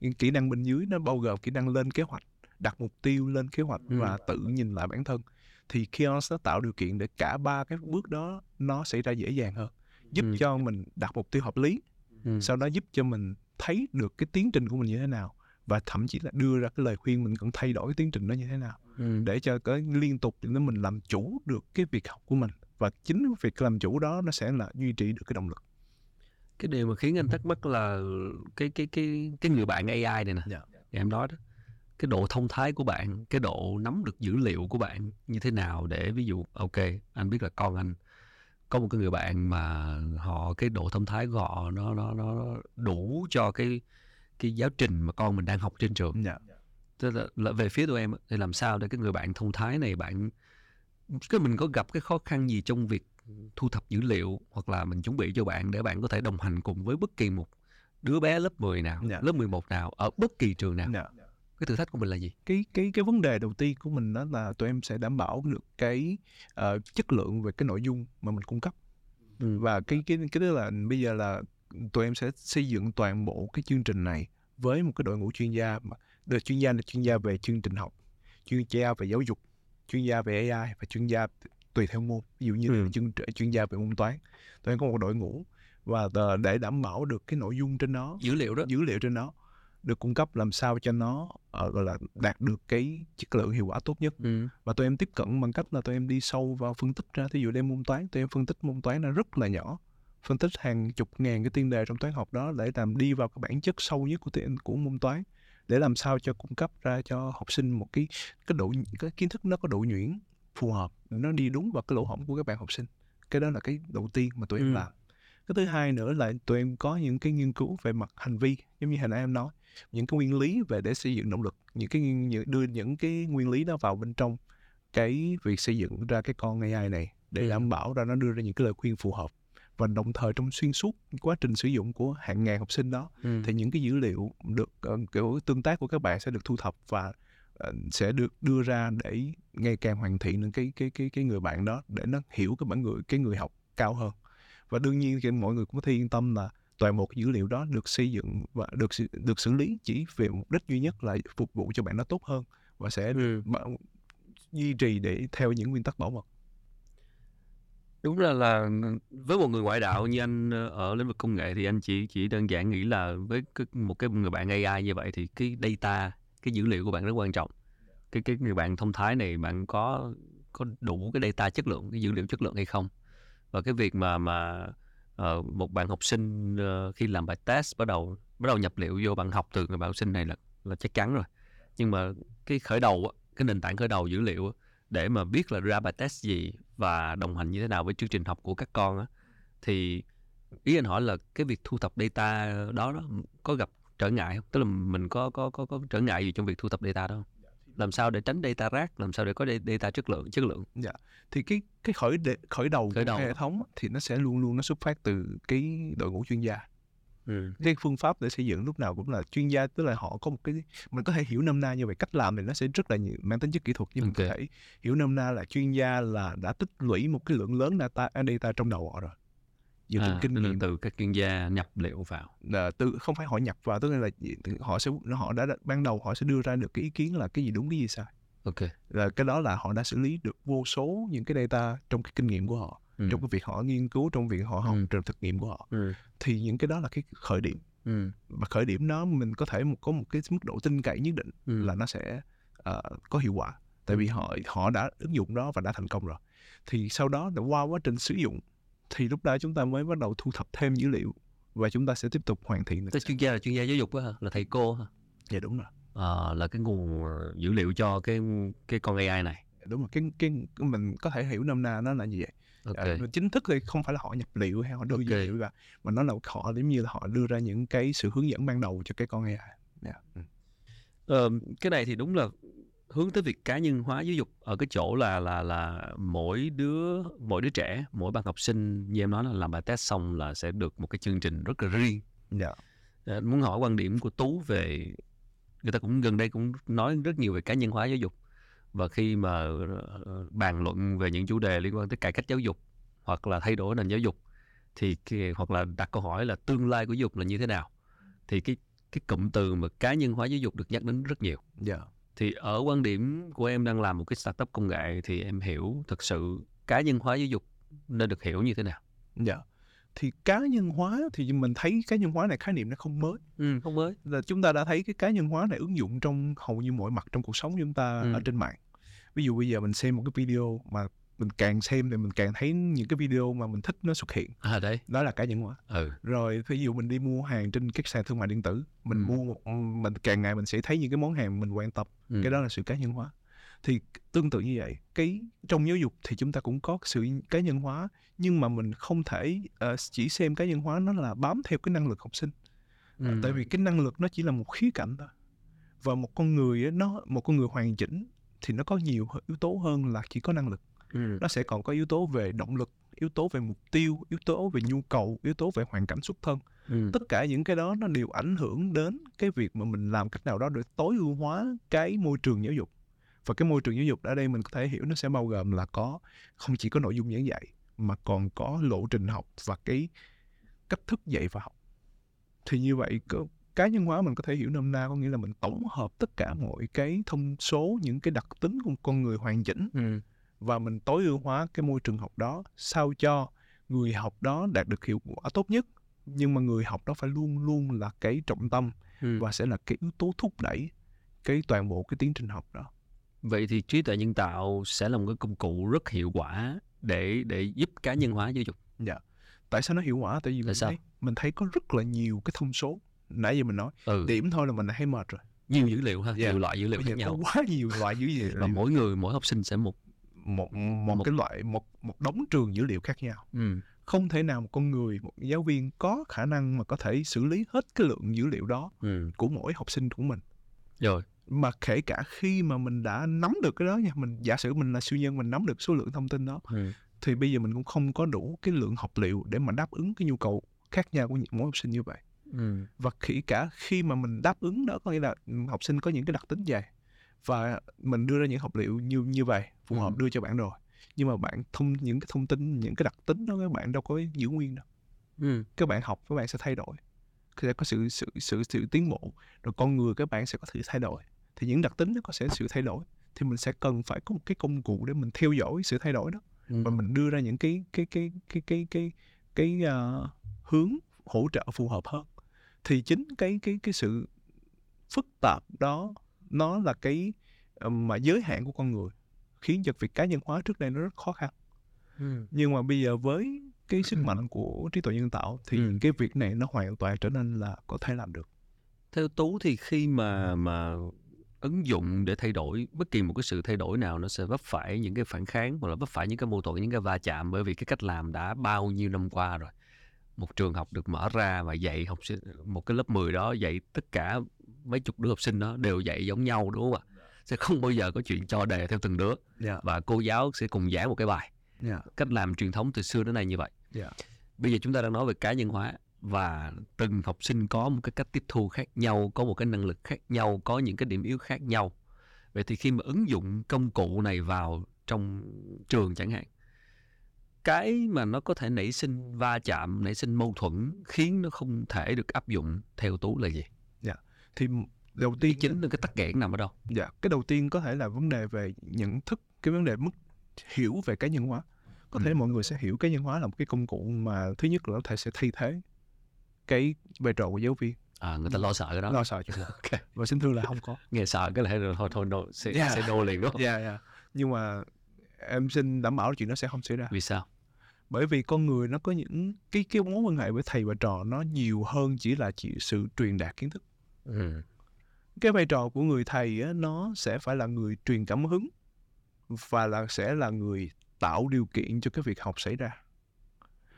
Những kỹ năng bên dưới nó bao gồm kỹ năng lên kế hoạch, đặt mục tiêu, lên kế hoạch Ừ. và tự nhìn lại bản thân. Thì Kios nó tạo điều kiện để cả ba cái bước đó nó xảy ra dễ dàng hơn, giúp Ừ. cho mình đặt mục tiêu hợp lý, ừ. sau đó giúp cho mình thấy được cái tiến trình của mình như thế nào và thậm chí là đưa ra cái lời khuyên mình cần thay đổi cái tiến trình đó như thế nào Ừ. để cho cái liên tục để mình làm chủ được cái việc học của mình và chính việc làm chủ đó nó sẽ là duy trì được cái động lực. Cái điều mà khiến anh thắc mắc là cái cái cái cái người bạn AI này nè. Thì em nói đó cái độ thông thái của bạn cái độ nắm được dữ liệu của bạn như thế nào để ví dụ ok anh biết là con anh có một cái người bạn mà họ cái độ thông thái của họ nó nó nó đủ cho cái cái giáo trình mà con mình đang học trên trường. Dạ. Tức là, là về phía tụi em thì làm sao để cái người bạn thông thái này bạn cái mình có gặp cái khó khăn gì trong việc thu thập dữ liệu hoặc là mình chuẩn bị cho bạn để bạn có thể đồng hành cùng với bất kỳ một đứa bé lớp 10 nào, Dạ. lớp 11 nào ở bất kỳ trường nào. dạ Cái thử thách của mình là gì? cái cái cái vấn đề đầu tiên của mình đó là tụi em sẽ đảm bảo được cái ờ, chất lượng về cái nội dung mà mình cung cấp Ừ. và cái cái cái đó là bây giờ là tụi em sẽ xây dựng toàn bộ cái chương trình này với một cái đội ngũ chuyên gia mà đội chuyên gia là chuyên gia về chương trình học chuyên gia về giáo dục chuyên gia về AI và chuyên gia tùy theo môn ví dụ như Ừ. chuyên chuyên gia về môn toán em có một đội ngũ và để đảm bảo được cái nội dung trên đó Dữ liệu đó. dữ liệu trên đó được cung cấp làm sao cho nó ờ, gọi là đạt được cái chất lượng hiệu quả tốt nhất Ừ. và tụi em tiếp cận bằng cách là tụi em đi sâu vào phân tích ra thí dụ đem môn toán tụi em phân tích môn toán nó rất là nhỏ phân tích hàng chục ngàn cái tiên đề trong toán học đó để làm đi vào cái bản chất sâu nhất của tiền của môn toán để làm sao cho cung cấp ra cho học sinh một cái cái độ cái kiến thức nó có độ nhuyễn phù hợp nó đi đúng vào cái lỗ hổng của các bạn học sinh cái đó là cái đầu tiên mà tụi em Ừ. làm cái thứ hai nữa là tụi em có những cái nghiên cứu về mặt hành vi giống như hồi nãy em nói những cái nguyên lý về để xây dựng động lực những cái những, đưa những cái nguyên lý đó vào bên trong cái việc xây dựng ra cái con AI này để Ừ. đảm bảo ra nó đưa ra những cái lời khuyên phù hợp và đồng thời trong xuyên suốt quá trình sử dụng của hàng ngàn học sinh đó Ừ. thì những cái dữ liệu được ờ, kiểu tương tác của các bạn sẽ được thu thập và ờ, sẽ được đưa ra để ngày càng hoàn thiện những cái cái cái cái người bạn đó để nó hiểu cái bản người cái người học cao hơn và đương nhiên thì mọi người cũng có thể yên tâm là toàn bộ cái dữ liệu đó được xây dựng và được được xử lý chỉ về mục đích duy nhất là phục vụ cho bạn nó tốt hơn và sẽ Ừ. duy trì để theo những nguyên tắc bảo mật Đúng là là với một người ngoại đạo như anh ở lĩnh vực công nghệ thì anh chỉ chỉ đơn giản nghĩ là với cái, một cái người bạn AI như vậy thì cái data, cái dữ liệu của bạn rất quan trọng. Cái cái người bạn thông thái này bạn có có đủ cái data chất lượng, cái dữ liệu chất lượng hay không? Và cái việc mà mà ờ, một bạn học sinh ờ, khi làm bài test bắt đầu bắt đầu nhập liệu vô bạn học từ người bạn học sinh này là là chắc chắn rồi. Nhưng mà cái khởi đầu á, cái nền tảng khởi đầu dữ liệu á, để mà biết là ra bài test gì và đồng hành như thế nào với chương trình học của các con á. Thì ý anh hỏi là cái việc thu thập data đó đó có gặp trở ngại không? Tức là mình có có có có trở ngại gì trong việc thu thập data đó không? Làm sao để tránh data rác làm sao để có da- data chất lượng chất lượng? Thì cái cái khởi đề, khởi đầu Khởi của đầu. cái hệ thống thì nó sẽ luôn luôn nó xuất phát từ cái đội ngũ chuyên gia ừ. cái phương pháp để xây dựng lúc nào cũng là chuyên gia tức là họ có một cái mình có thể hiểu nôm na như vậy. Cách làm thì nó sẽ rất là nhiều mang tính chất kỹ thuật nhưng mình có thể hiểu nôm na là chuyên gia là đã tích lũy một cái lượng lớn data data trong đầu họ rồi. Dựa trên à, kinh nghiệm. từ các chuyên gia nhập liệu vào. Là từ không phải họ nhập vào tức là họ sẽ họ đã ban đầu họ sẽ đưa ra được cái ý kiến là cái gì đúng cái gì sai. Ok. Là cái đó là họ đã xử lý được vô số những cái data trong cái kinh nghiệm của họ ừ. trong cái việc họ nghiên cứu trong việc họ học Ừ. trong thực nghiệm của họ. Ừ. thì những cái đó là cái khởi điểm. Ừ. và khởi điểm đó mình có thể một có một cái mức độ tin cậy nhất định Ừ. là nó sẽ ờ, có hiệu quả. Tại vì họ họ đã ứng dụng đó và đã thành công rồi. Thì sau đó đã qua quá trình sử dụng thì lúc đó chúng ta mới bắt đầu thu thập thêm dữ liệu và chúng ta sẽ tiếp tục hoàn thiện Tức chuyên gia là chuyên gia giáo dục á hả? Là thầy cô hả? Dạ đúng rồi. À, là cái nguồn dữ liệu cho cái cái con AI này. Đúng rồi. Cái cái mình có thể hiểu nôm na nó là như vậy ok Ờ, chính thức thì không phải là họ nhập liệu hay họ đưa Ok. dữ liệu vào mà nó là họ giống như là họ đưa ra những cái sự hướng dẫn ban đầu cho cái con AI Dạ. Ừ. Ờ, cái này thì đúng là hướng tới việc cá nhân hóa giáo dục ở cái chỗ là là là mỗi đứa mỗi đứa trẻ mỗi bạn học sinh như em nói là làm bài test xong là sẽ được một cái chương trình rất là riêng dạ Ờ, muốn hỏi quan điểm của tú về người ta cũng gần đây cũng nói rất nhiều về cá nhân hóa giáo dục và khi mà ờ, bàn luận về những chủ đề liên quan tới cải cách giáo dục hoặc là thay đổi nền giáo dục thì cái, hoặc là đặt câu hỏi là tương lai của giáo dục là như thế nào thì cái cái cụm từ mà cá nhân hóa giáo dục được nhắc đến rất nhiều. Dạ. Thì ở quan điểm của em đang làm một cái startup công nghệ thì em hiểu thực sự cá nhân hóa giáo dục nên được hiểu như thế nào. Dạ thì cá nhân hóa thì mình thấy cá nhân hóa này khái niệm nó không mới. Ừ, không mới. Là chúng ta đã thấy cái cá nhân hóa này ứng dụng trong hầu như mọi mặt trong cuộc sống chúng ta Ừ. ở trên mạng. Ví dụ bây giờ mình xem một cái video mà mình càng xem thì mình càng thấy những cái video mà mình thích nó xuất hiện. À đấy. Đó là cá nhân hóa. Ừ. Rồi ví dụ mình đi mua hàng trên các sàn thương mại điện tử mình Ừ. mua một mình càng ngày mình sẽ thấy những cái món hàng mình quan tâm. Ừ. cái đó là sự cá nhân hóa thì tương tự như vậy cái trong giáo dục thì chúng ta cũng có sự cá nhân hóa nhưng mà mình không thể ờ, chỉ xem cá nhân hóa nó là bám theo cái năng lực học sinh ừ. tại vì cái năng lực nó chỉ là một khía cạnh thôi và một con người nó một con người hoàn chỉnh thì nó có nhiều yếu tố hơn là chỉ có năng lực ừ. nó sẽ còn có yếu tố về động lực yếu tố về mục tiêu yếu tố về nhu cầu yếu tố về hoàn cảnh xuất thân ừ. tất cả những cái đó nó đều ảnh hưởng đến cái việc mà mình làm cách nào đó để tối ưu hóa cái môi trường giáo dục và cái môi trường giáo dục ở đây mình có thể hiểu nó sẽ bao gồm là có không chỉ có nội dung giảng dạy mà còn có lộ trình học và cái cách thức dạy và học thì như vậy cá nhân hóa mình có thể hiểu nôm na có nghĩa là mình tổng hợp tất cả mọi cái thông số những cái đặc tính của con người hoàn chỉnh ừ. và mình tối ưu hóa cái môi trường học đó sao cho người học đó đạt được hiệu quả tốt nhất nhưng mà người học đó phải luôn luôn là cái trọng tâm ừ. và sẽ là cái yếu tố thúc đẩy cái toàn bộ cái tiến trình học đó vậy thì trí tuệ nhân tạo sẽ là một cái công cụ rất hiệu quả để để giúp cá nhân hóa giáo dục tại sao nó hiệu quả tại vì mình sao? thấy mình thấy có rất là nhiều cái thông số nãy giờ mình nói ừ. điểm thôi là mình đã thấy mệt rồi nhiều dữ liệu ha Dạ. nhiều loại dữ liệu khác nhau quá nhiều loại dữ liệu và mỗi người mỗi học sinh sẽ một một, một một- cái loại một một đống trường dữ liệu khác nhau ừ. không thể nào một con người một giáo viên có khả năng mà có thể xử lý hết cái lượng dữ liệu đó Ừ. của mỗi học sinh của mình rồi mà kể cả khi mà mình đã nắm được cái đó nha mình giả sử mình là siêu nhân mình nắm được số lượng thông tin đó ừ. thì bây giờ mình cũng không có đủ cái lượng học liệu để mà đáp ứng cái nhu cầu khác nhau của những- mỗi học sinh như vậy Ừ. và khi cả khi mà mình đáp ứng đó có nghĩa là học sinh có những cái đặc tính gì và mình đưa ra những học liệu như như vậy phù hợp Ừ. đưa cho bạn rồi nhưng mà bạn thông những cái thông tin những cái đặc tính đó các bạn đâu có giữ nguyên đâu Ừ. các bạn học các bạn sẽ thay đổi sẽ có sự sự sự sự tiến bộ rồi con người các bạn sẽ có sự thay đổi thì những đặc tính nó có sẽ sự thay đổi thì mình sẽ cần phải có một cái công cụ để mình theo dõi sự thay đổi đó Ừ. và mình đưa ra những cái cái cái cái cái cái cái ờ, hướng hỗ trợ phù hợp hơn thì chính cái cái cái sự phức tạp đó nó là cái ờ, mà giới hạn của con người khiến cho việc cá nhân hóa trước đây nó rất khó khăn Ừ. nhưng mà bây giờ với cái sức mạnh của trí tuệ nhân tạo thì Ừ. cái việc này nó hoàn toàn trở nên là có thể làm được theo tú thì khi mà mà ứng dụng để thay đổi bất kỳ một cái sự thay đổi nào nó sẽ vấp phải những cái phản kháng hoặc là vấp phải những cái mâu thuẫn những cái va chạm. Bởi vì cái cách làm đã bao nhiêu năm qua rồi. Một trường học được mở ra và dạy học sinh một cái lớp 10 đó dạy tất cả mấy chục đứa học sinh đó đều dạy giống nhau đúng không ạ? Sẽ không bao giờ có chuyện cho đề theo từng đứa. Dạ. Và cô giáo sẽ cùng giảng một cái bài. Dạ. Cách làm truyền thống từ xưa đến nay như vậy. Dạ. Bây giờ chúng ta đang nói về cá nhân hóa và từng học sinh có một cái cách tiếp thu khác nhau có một cái năng lực khác nhau có những cái điểm yếu khác nhau. Vậy thì khi mà ứng dụng công cụ này vào trong trường chẳng hạn cái mà nó có thể nảy sinh va chạm nảy sinh mâu thuẫn khiến nó không thể được áp dụng theo tú là gì? Thì đầu cái tiên chính là cái tắc nghẽn nằm ở đâu? Dạ cái đầu tiên có thể là vấn đề về nhận thức cái vấn đề mức hiểu về cá nhân hóa. Có thể Ừ. mọi người sẽ hiểu cá nhân hóa là một cái công cụ mà thứ nhất là nó thể sẽ thay thế cái vai trò của giáo viên. À người ta lo sợ cái đó. Lo sợ chuyện đó Ok. và xin thưa là không có. Nghe sợ cái là thôi thôi no, sẽ, Yeah. sẽ đô liền không? Dạ dạ nhưng mà em xin đảm bảo là chuyện đó sẽ không xảy ra. Vì sao? Bởi vì con người nó có những cái cái mối quan hệ với thầy và trò nó nhiều hơn chỉ là chỉ sự truyền đạt kiến thức. Ừ. cái vai trò của người thầy á, nó sẽ phải là người truyền cảm hứng và là sẽ là người tạo điều kiện cho cái việc học xảy ra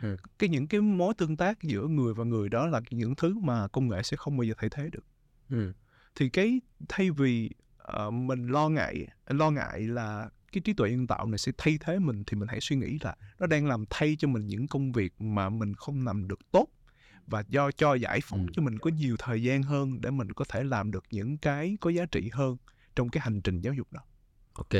Ừ. cái những cái mối tương tác giữa người và người đó là những thứ mà công nghệ sẽ không bao giờ thay thế được Ừ. thì cái thay vì ờ, mình lo ngại lo ngại là cái trí tuệ nhân tạo này sẽ thay thế mình thì mình hãy suy nghĩ là nó đang làm thay cho mình những công việc mà mình không làm được tốt và do cho giải phóng Ừ. cho mình có nhiều thời gian hơn để mình có thể làm được những cái có giá trị hơn trong cái hành trình giáo dục đó ok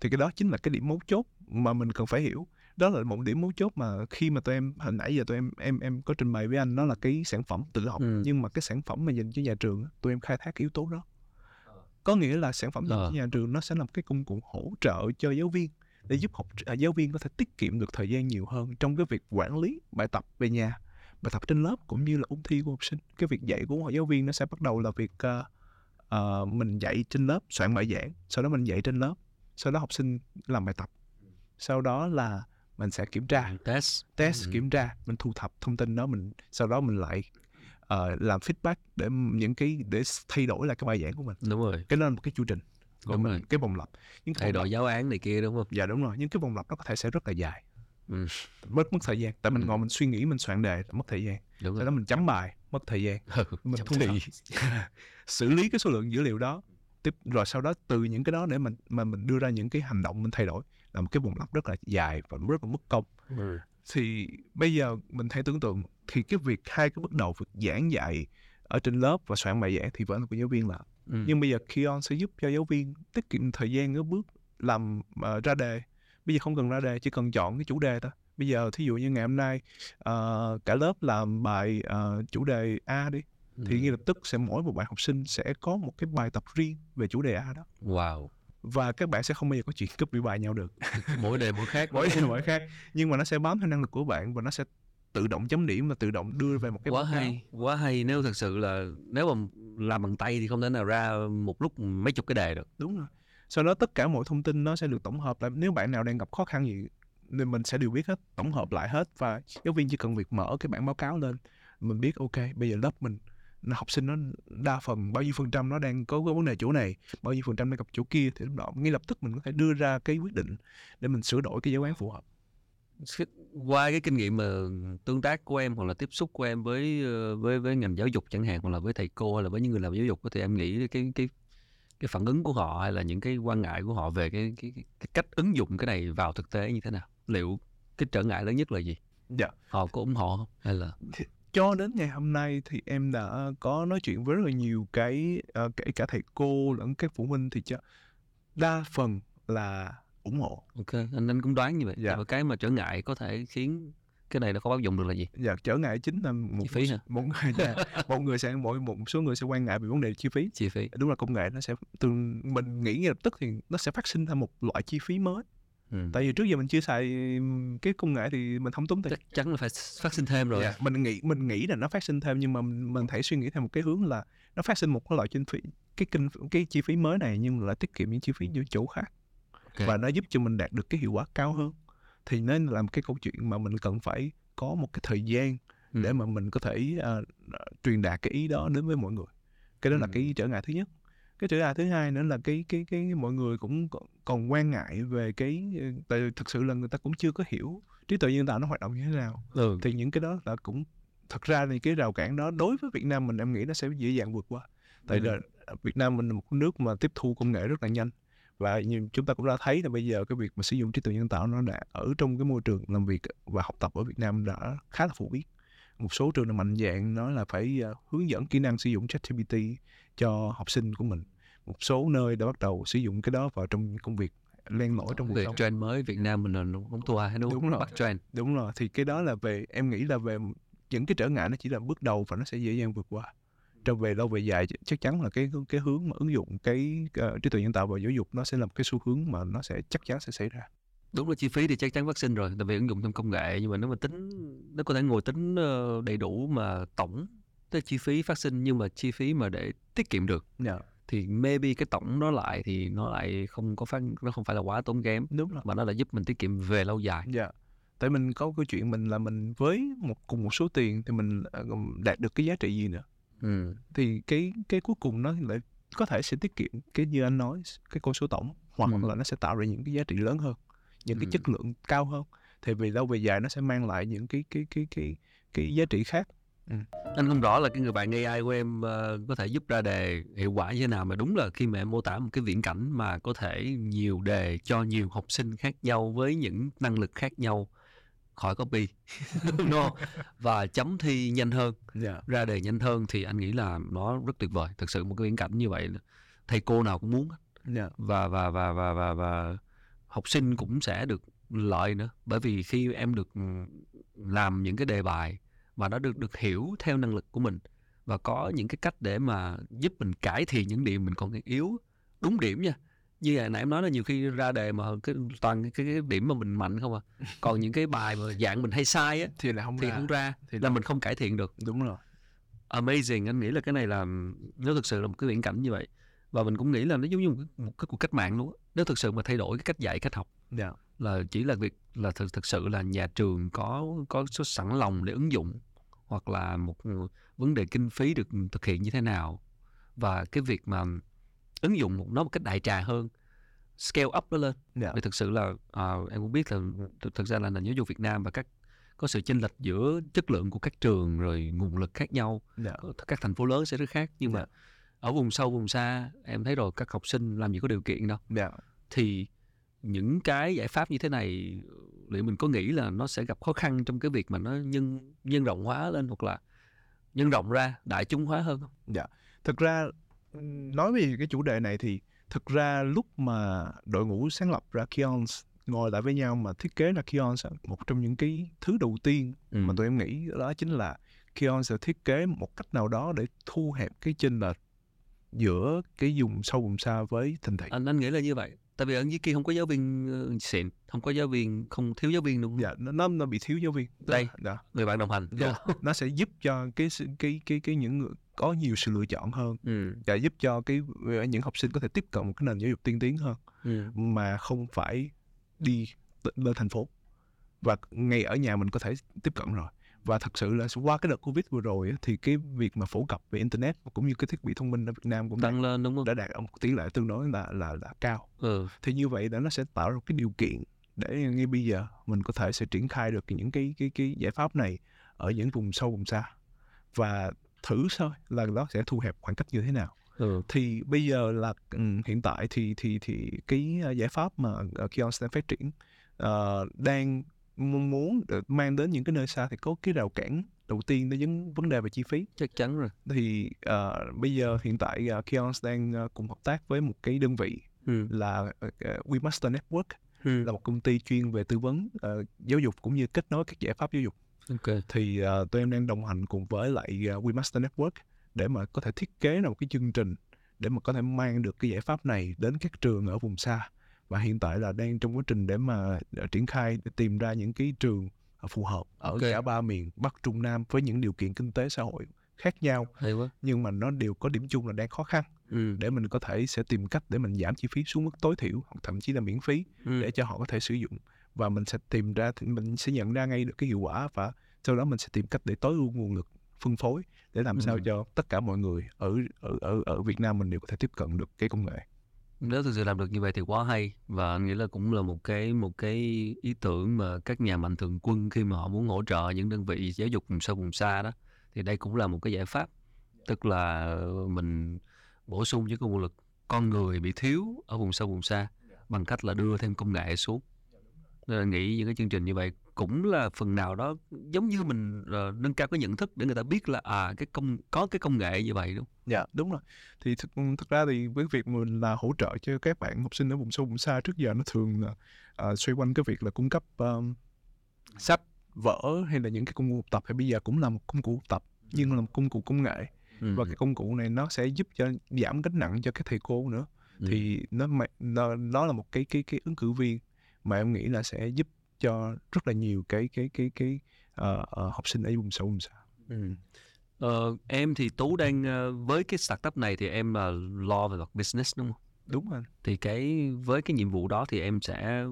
thì cái đó chính là cái điểm mấu chốt mà mình cần phải hiểu đó là một điểm mấu chốt mà khi mà tụi em hồi nãy giờ tụi em em em có trình bày với anh đó là cái sản phẩm tự học Ừ. nhưng mà cái sản phẩm mà dành cho nhà trường tụi em khai thác yếu tố đó có nghĩa là sản phẩm dành Ờ. cho nhà trường nó sẽ là một cái công cụ hỗ trợ cho giáo viên để giúp học à, giáo viên có thể tiết kiệm được thời gian nhiều hơn trong cái việc quản lý bài tập về nhà bài tập trên lớp cũng như là ôn thi của học sinh cái việc dạy của giáo viên nó sẽ bắt đầu là việc ờ, ờ, mình dạy trên lớp soạn bài giảng sau đó mình dạy trên lớp sau đó học sinh làm bài tập sau đó là mình sẽ kiểm tra. Test. Test Ừ. kiểm tra. Mình thu thập thông tin đó mình sau đó mình lại ờ, làm feedback để những cái để thay đổi lại cái bài giảng của mình. Đúng rồi. Cái đó là một cái chu trình. Của Đúng mình rồi. cái vòng lặp. Những thay đổi giáo án này kia đúng không? Dạ đúng rồi. Nhưng cái vòng lặp nó có thể sẽ rất là dài. Ừ. mất mất thời gian. Tại mình Ừ. ngồi mình suy nghĩ mình soạn đề mất thời gian. Đúng sau rồi. đó mình chấm bài mất thời gian. Mình Chấm thu thập xử lý cái số lượng dữ liệu đó. Tiếp rồi sau đó từ những cái đó để mình mà mình đưa ra những cái hành động mình thay đổi là một cái vòng lặp rất là dài và rất là mất công Ừ. thì bây giờ mình hãy tưởng tượng thì cái việc hai cái bước đầu việc giảng dạy ở trên lớp và soạn bài giảng thì vẫn là của giáo viên làm Ừ. nhưng bây giờ Kion sẽ giúp cho giáo viên tiết kiệm thời gian ở bước làm ờ, ra đề bây giờ không cần ra đề chỉ cần chọn cái chủ đề thôi bây giờ thí dụ như ngày hôm nay ờ, cả lớp làm bài ờ, chủ đề A đi thì Ừ. ngay lập tức sẽ mỗi một bạn học sinh sẽ có một cái bài tập riêng về chủ đề A đó wow và các bạn sẽ không bao giờ có chuyện copy bài nhau được. Mỗi đề mỗi khác. Mỗi mỗi khác. Nhưng mà nó sẽ bám theo năng lực của bạn và nó sẽ tự động chấm điểm và tự động đưa về một cái quá hay quá hay. Nếu thật sự là nếu mà làm bằng tay thì không thể nào ra một lúc mấy chục cái đề được. Đúng rồi. Sau đó tất cả mọi thông tin nó sẽ được tổng hợp lại. Nếu bạn nào đang gặp khó khăn gì thì mình sẽ đều biết hết tổng hợp lại hết. Và giáo viên chỉ cần việc mở cái bản báo cáo lên. Mình biết ok bây giờ lớp mình học sinh nó đa phần bao nhiêu phần trăm nó đang có cái vấn đề chỗ này bao nhiêu phần trăm đang gặp chỗ kia thì lúc đó ngay lập tức mình có thể đưa ra cái quyết định để mình sửa đổi cái giáo án phù hợp. Qua cái kinh nghiệm mà tương tác của em hoặc là tiếp xúc của em với ờ, với với ngành giáo dục chẳng hạn hoặc là với thầy cô hay là với những người làm giáo dục thì em nghĩ cái cái cái phản ứng của họ hay là những cái quan ngại của họ về cái cái, cái, cái cách ứng dụng cái này vào thực tế như thế nào? Liệu cái trở ngại lớn nhất là gì? Dạ. Họ có ủng hộ không? Hay là cho đến ngày hôm nay thì em đã có nói chuyện với rất là nhiều cái ờ, kể cả thầy cô lẫn các phụ huynh thì cho đa phần là ủng hộ. Ok anh anh cũng đoán như vậy. Dạ. và cái mà trở ngại có thể khiến cái này nó không áp dụng được là gì? Dạ trở ngại chính là một Chi phí hả? một người dạ, một người sẽ mỗi một số người sẽ quan ngại về vấn đề chi phí. Chi phí. Đúng là công nghệ nó sẽ từ mình nghĩ ngay lập tức thì nó sẽ phát sinh ra một loại chi phí mới ừ. tại vì trước giờ mình chưa xài cái công nghệ thì mình không tốn tiền chắc chắn là phải phát sinh thêm rồi Dạ, mình nghĩ mình nghĩ là nó phát sinh thêm nhưng mà mình, mình thể suy nghĩ theo một cái hướng là nó phát sinh một cái loại chi phí cái kinh cái chi phí mới này nhưng lại tiết kiệm những chi phí những chỗ khác Ok. và nó giúp cho mình đạt được cái hiệu quả cao hơn thì nên là một cái câu chuyện mà mình cần phải có một cái thời gian Ừ. để mà mình có thể ờ, truyền đạt cái ý đó đến với mọi người cái đó là Ừ. cái trở ngại thứ nhất cái trở thứ hai nữa là cái cái cái mọi người cũng còn, quan ngại về cái ờ, tại thực sự là người ta cũng chưa có hiểu trí tuệ nhân tạo nó hoạt động như thế nào ừ. thì những cái đó là cũng thật ra thì cái rào cản đó đối với Việt Nam mình em nghĩ nó sẽ dễ dàng vượt qua tại Ừ. là Việt Nam mình là một nước mà tiếp thu công nghệ rất là nhanh và như chúng ta cũng đã thấy là bây giờ cái việc mà sử dụng trí tuệ nhân tạo nó đã ở trong cái môi trường làm việc và học tập ở Việt Nam đã khá là phổ biến một số trường là mạnh dạng nói là phải ờ, hướng dẫn kỹ năng sử dụng ChatGPT cho học sinh của mình một số nơi đã bắt đầu sử dụng cái đó vào trong công việc len lỏi trong cuộc sống. trend mới Việt Nam mình là không thua ai đúng, Đúng rồi. bắt trend. Đúng rồi. Thì cái đó là về em nghĩ là về những cái trở ngại nó chỉ là bước đầu và nó sẽ dễ dàng vượt qua. Trong về lâu về dài ch- chắc chắn là cái cái hướng mà ứng dụng cái ờ, trí tuệ nhân tạo vào giáo dục nó sẽ là một cái xu hướng mà nó sẽ chắc chắn sẽ xảy ra. Đúng là chi phí thì chắc chắn sinh rồi tại vì ứng dụng trong công nghệ. Nhưng mà nếu mà tính nó có thể ngồi tính ờ, đầy đủ mà tổng cái chi phí phát sinh nhưng mà chi phí mà để tiết kiệm được. Dạ thì maybe cái tổng nó lại thì nó lại không có phát nó không phải là quá tốn kém đúng rồi mà nó lại giúp mình tiết kiệm về lâu dài dạ tại mình có câu chuyện mình là mình với một cùng một số tiền thì mình ờ, đạt được cái giá trị gì nữa ừ. thì cái cái cuối cùng nó lại có thể sẽ tiết kiệm cái như anh nói cái con số tổng hoặc Ừ. là nó sẽ tạo ra những cái giá trị lớn hơn những cái Ừ. chất lượng cao hơn thì về lâu về dài nó sẽ mang lại những cái cái cái cái cái giá trị khác anh không rõ là cái người bạn AI của em ờ, có thể giúp ra đề hiệu quả như thế nào mà đúng là khi mà em mô tả một cái viễn cảnh mà có thể nhiều đề cho nhiều học sinh khác nhau với những năng lực khác nhau khỏi copy no và chấm thi nhanh hơn dạ. ra đề nhanh hơn thì anh nghĩ là nó rất tuyệt vời. Thực sự một cái viễn cảnh như vậy thầy cô nào cũng muốn hết. dạ. Và và và và và và học sinh cũng sẽ được lợi nữa. Bởi vì khi em được ừ, làm những cái đề bài mà nó được được hiểu theo năng lực của mình và có những cái cách để mà giúp mình cải thiện những điểm mình còn yếu. Đúng điểm nha như là nãy em nói là nhiều khi ra đề mà cái toàn cái, cái điểm mà mình mạnh không à. Còn những cái bài mà dạng mình hay sai á thì là không thì ra. không ra thì là mình không cải thiện được. Đúng rồi. Amazing anh nghĩ là cái này là nó thực sự là một cái viễn cảnh như vậy. Và mình cũng nghĩ là nó giống như một cái, một cái cuộc cách mạng luôn nếu thực sự mà thay đổi cái cách dạy cách học. Dạ là chỉ là việc là thực thực sự là nhà trường có có số sẵn lòng để ứng dụng hoặc là một vấn đề kinh phí được thực hiện như thế nào. Và cái việc mà ứng dụng một- nó một cách đại trà hơn scale up nó lên. Dạ. Vì thực sự là à, em cũng biết là thực, thực ra là nền giáo dục Việt Nam và các có sự chênh lệch giữa chất lượng của các trường rồi nguồn lực khác nhau. Dạ. Có- các thành phố lớn sẽ rất khác. Nhưng mà Dạ. ở vùng sâu vùng xa em thấy rồi các học sinh làm gì có điều kiện đâu. Dạ. Thì những cái giải pháp như thế này liệu mình có nghĩ là nó sẽ gặp khó khăn trong cái việc mà nó nhân nhân rộng hóa lên hoặc là nhân rộng ra đại chúng hóa hơn không? Thực ra nói về cái chủ đề này thì thực ra lúc mà đội ngũ sáng lập ra Kions ngồi lại với nhau mà thiết kế ra Kions một trong những cái thứ đầu tiên mà Ừ. tụi em nghĩ đó chính là Kions sẽ thiết kế một cách nào đó để thu hẹp cái chênh lệch giữa cái vùng sâu vùng xa với thành thị. Anh anh nghĩ là như vậy tại vì ở dưới kia không có giáo viên ờ, xịn không có giáo viên không thiếu giáo viên đúng không dạ nó nó, bị thiếu giáo viên Đây. dạ. người bạn đồng hành Dạ. nó sẽ giúp cho cái cái cái cái những người có nhiều sự lựa chọn hơn ừ. và giúp cho cái những học sinh có thể tiếp cận một cái nền giáo dục tiên tiến hơn Ừ. mà không phải đi lên thành phố và ngay ở nhà mình có thể tiếp cận rồi và thật sự là qua cái đợt covid vừa rồi thì cái việc mà phổ cập về internet cũng như cái thiết bị thông minh ở Việt Nam cũng đã, tăng lên đúng không đã đạt một tỷ lệ tương đối là là là cao ừ. thì như vậy là nó sẽ tạo ra cái điều kiện để ngay bây giờ mình có thể sẽ triển khai được những cái cái cái giải pháp này ở những vùng sâu vùng xa và thử thôi là nó sẽ thu hẹp khoảng cách như thế nào Ừ. thì bây giờ là ừm, hiện tại thì thì thì cái uh, giải pháp mà uh, Kions đang phát triển ờ, đang muốn được mang đến những cái nơi xa thì có cái rào cản đầu tiên đó vấn vấn đề về chi phí. Chắc chắn rồi. Thì ờ, bây giờ hiện tại uh, Kions đang uh, cùng hợp tác với một cái đơn vị ừ. là uh, WeMaster Network Ừ. là một công ty chuyên về tư vấn ờ, giáo dục cũng như kết nối các giải pháp giáo dục. Ok. Thì uh, tụi em đang đồng hành cùng với lại uh, WeMaster Network để mà có thể thiết kế ra một cái chương trình để mà có thể mang được cái giải pháp này đến các trường ở vùng xa và hiện tại là đang trong quá trình để mà ờ, triển khai để tìm ra những cái trường ờ, phù hợp ở Ok. cả ba miền Bắc Trung Nam với những điều kiện kinh tế xã hội khác nhau hay quá nhưng mà nó đều có điểm chung là đang khó khăn ừ. để mình có thể sẽ tìm cách để mình giảm chi phí xuống mức tối thiểu hoặc thậm chí là miễn phí Ừ. để cho họ có thể sử dụng và mình sẽ tìm ra thì mình sẽ nhận ra ngay được cái hiệu quả và sau đó mình sẽ tìm cách để tối ưu nguồn lực phân phối để làm sao Ừ. cho tất cả mọi người ở ở ở ở Việt Nam mình đều có thể tiếp cận được cái công nghệ nếu thực sự làm được như vậy thì quá hay. Và anh nghĩ là cũng là một cái một cái ý tưởng mà các nhà mạnh thường quân khi mà họ muốn hỗ trợ những đơn vị giáo dục vùng sâu, vùng xa đó, thì đây cũng là một cái giải pháp. Tức là mình bổ sung những cái nguồn lực con người bị thiếu ở vùng sâu, vùng xa bằng cách là đưa thêm công nghệ xuống nghĩ những cái chương trình như vậy cũng là phần nào đó giống như mình uh, nâng cao cái nhận thức để người ta biết là à cái công có cái công nghệ như vậy đúng dạ đúng rồi. Thì thực, thực ra thì với việc mình là hỗ trợ cho các bạn học sinh ở vùng sâu vùng xa trước giờ nó thường là uh, xoay quanh cái việc là cung cấp um, sách vở hay là những cái công cụ học tập. Hay bây giờ cũng là một công cụ học tập nhưng là một công cụ công nghệ. Ừ. và cái công cụ này nó sẽ giúp cho giảm gánh nặng cho các thầy cô nữa. Ừ. thì nó nó nó là một cái cái cái ứng cử viên mà em nghĩ là sẽ giúp cho rất là nhiều cái cái cái cái uh, uh, học sinh ở vùng sâu vùng xa. Ừ. Ờ, em thì tú đang uh, với cái startup này thì em là lo về mặt business đúng không? Đúng rồi. Thì cái với cái nhiệm vụ đó thì em sẽ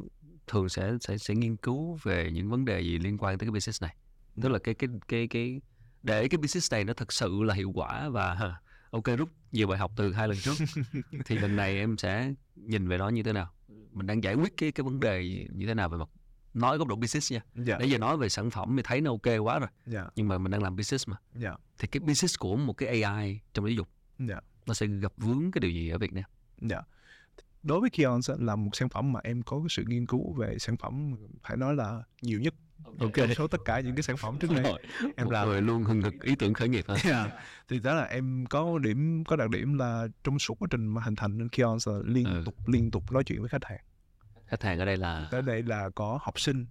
thường sẽ sẽ sẽ nghiên cứu về những vấn đề gì liên quan tới cái business này. Tức là cái cái cái cái để cái business này nó thực sự là hiệu quả và ok rút nhiều bài học từ hai lần trước thì lần này em sẽ nhìn về nó như thế nào mình đang giải quyết cái cái vấn đề như thế nào về mặt nói góc độ business nha yeah. Dạ. để giờ nói về sản phẩm thì thấy nó ok quá rồi yeah. Dạ. nhưng mà mình đang làm business mà yeah. Dạ. thì cái business của một cái AI trong giáo dục yeah. nó sẽ gặp vướng cái điều gì ở Việt Nam yeah. đối với Kions là một sản phẩm mà em có cái sự nghiên cứu về sản phẩm phải nói là nhiều nhất ok. Trong số tất cả những cái sản phẩm trước đây. em làm người luôn hừng hực ý tưởng khởi nghiệp hả? Yeah. thì đó là em có điểm có đặc điểm là trong suốt quá trình mà hình thành nên Kions là liên ừ. tục liên tục nói chuyện với khách hàng. Khách hàng ở đây là ở đây là có học sinh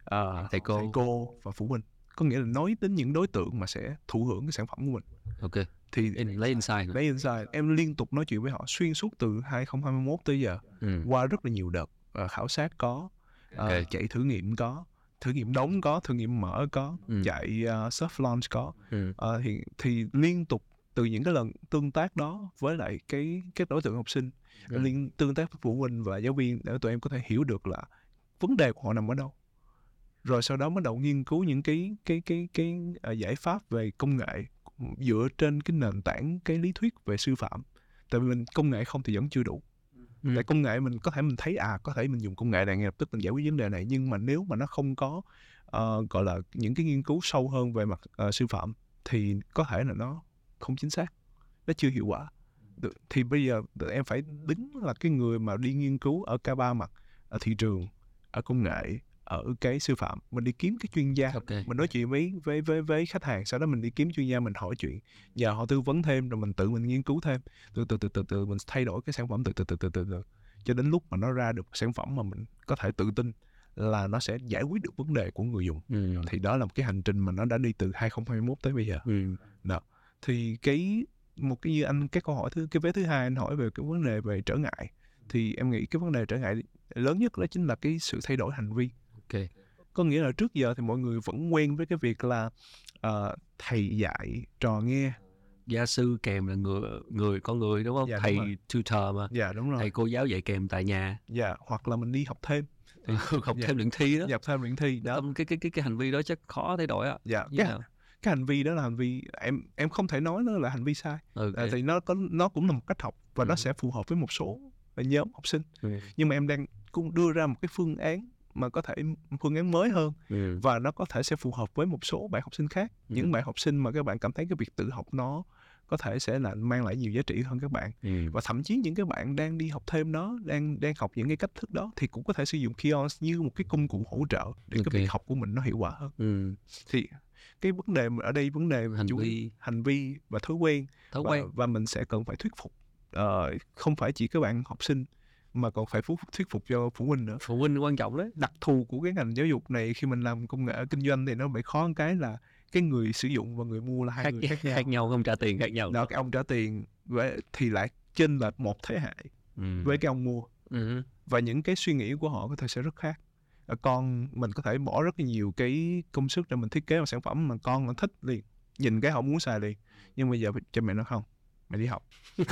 uh, thầy cô. thầy cô và phụ huynh. Có nghĩa là nói đến những đối tượng mà sẽ thụ hưởng cái sản phẩm của mình. Ok. Thì In, lấy insight lấy insight. Em liên tục nói chuyện với họ xuyên suốt từ 2021 tới giờ. Ừ. qua rất là nhiều đợt uh, khảo sát có uh, okay. chạy thử nghiệm có thử nghiệm đóng có thử nghiệm mở có ừ. chạy uh, soft launch có ừ. uh, thì thì liên tục từ những cái lần tương tác đó với lại cái cái đối tượng học sinh ừ. liên tương tác với phụ huynh và giáo viên để tụi em có thể hiểu được là vấn đề của họ nằm ở đâu rồi sau đó bắt đầu nghiên cứu những cái cái cái cái, cái uh, giải pháp về công nghệ dựa trên cái nền tảng cái lý thuyết về sư phạm tại vì mình công nghệ không thì vẫn chưa đủ ừ. tại công nghệ mình có thể mình thấy à có thể mình dùng công nghệ này ngay lập tức mình giải quyết vấn đề này nhưng mà nếu mà nó không có uh, gọi là những cái nghiên cứu sâu hơn về mặt uh, sư phạm thì có thể là nó không chính xác nó chưa hiệu quả thì bây giờ em phải đứng là cái người mà đi nghiên cứu ở cả ba mặt ở thị trường ở công nghệ ở cái sư phạm mình đi kiếm cái chuyên gia. Okay. mình nói chuyện với với với với khách hàng sau đó mình đi kiếm chuyên gia mình hỏi chuyện. Nhờ họ tư vấn thêm rồi mình tự mình nghiên cứu thêm. Từ từ từ từ từ mình thay đổi cái sản phẩm từ từ từ từ từ từ. Cho đến lúc mà nó ra được sản phẩm mà mình có thể tự tin là nó sẽ giải quyết được vấn đề của người dùng. Ừ. thì đó là một cái hành trình mà nó đã đi từ 2021 tới bây giờ. Ừ. đó. Thì cái một cái như anh cái câu hỏi thứ cái vé thứ hai anh hỏi về cái vấn đề về trở ngại. Thì em nghĩ cái vấn đề trở ngại lớn nhất đó chính là cái sự thay đổi hành vi ok. Có nghĩa là trước giờ thì mọi người vẫn quen với cái việc là uh, thầy dạy trò nghe. Gia sư kèm là người người con người đúng không? Dạ, thầy đúng tutor mà. Dạ đúng rồi. Thầy cô giáo dạy kèm tại nhà. Dạ hoặc là mình đi học thêm. Thì học dạ. thêm luyện thi đó. Dạ, học thêm luyện thi đó. cái cái cái cái hành vi đó chắc khó thay đổi á. Dạ cái, cái hành vi đó là hành vi em em không thể nói nó là hành vi sai. Okay. à, thì nó có nó cũng là một cách học và ừ. nó sẽ phù hợp với một số nhóm học sinh. Ừ. nhưng mà em đang cũng đưa ra một cái phương án mà có thể phương án mới hơn ừ. và nó có thể sẽ phù hợp với một số bạn học sinh khác ừ. những bạn học sinh mà các bạn cảm thấy cái việc tự học nó có thể sẽ là mang lại nhiều giá trị hơn các bạn ừ. và thậm chí những cái bạn đang đi học thêm đó đang đang học những cái cách thức đó thì cũng có thể sử dụng kiosk như một cái công cụ hỗ trợ để okay. cái việc học của mình nó hiệu quả hơn ừ. thì cái vấn đề ở đây vấn đề hành vi hành vi và thói quen thói quen và, và mình sẽ cần phải thuyết phục uh, không phải chỉ các bạn học sinh mà còn phải thuyết phục cho phụ huynh nữa. Phụ huynh quan trọng đấy. Đặc thù của cái ngành giáo dục này khi mình làm công nghệ kinh doanh thì nó bị khó một cái là cái người sử dụng và người mua là hai khác, người khác nhau. khác nhau không trả tiền khác nhau. Đó cái ông trả tiền thì lại trên là một thế hệ ừ. với cái ông mua. Ừ. và những cái suy nghĩ của họ có thể sẽ rất khác. Con mình có thể bỏ rất là nhiều cái công sức để mình thiết kế một sản phẩm mà con nó thích liền nhìn cái họ muốn xài liền. Nhưng bây giờ cho mẹ nó không mày đi học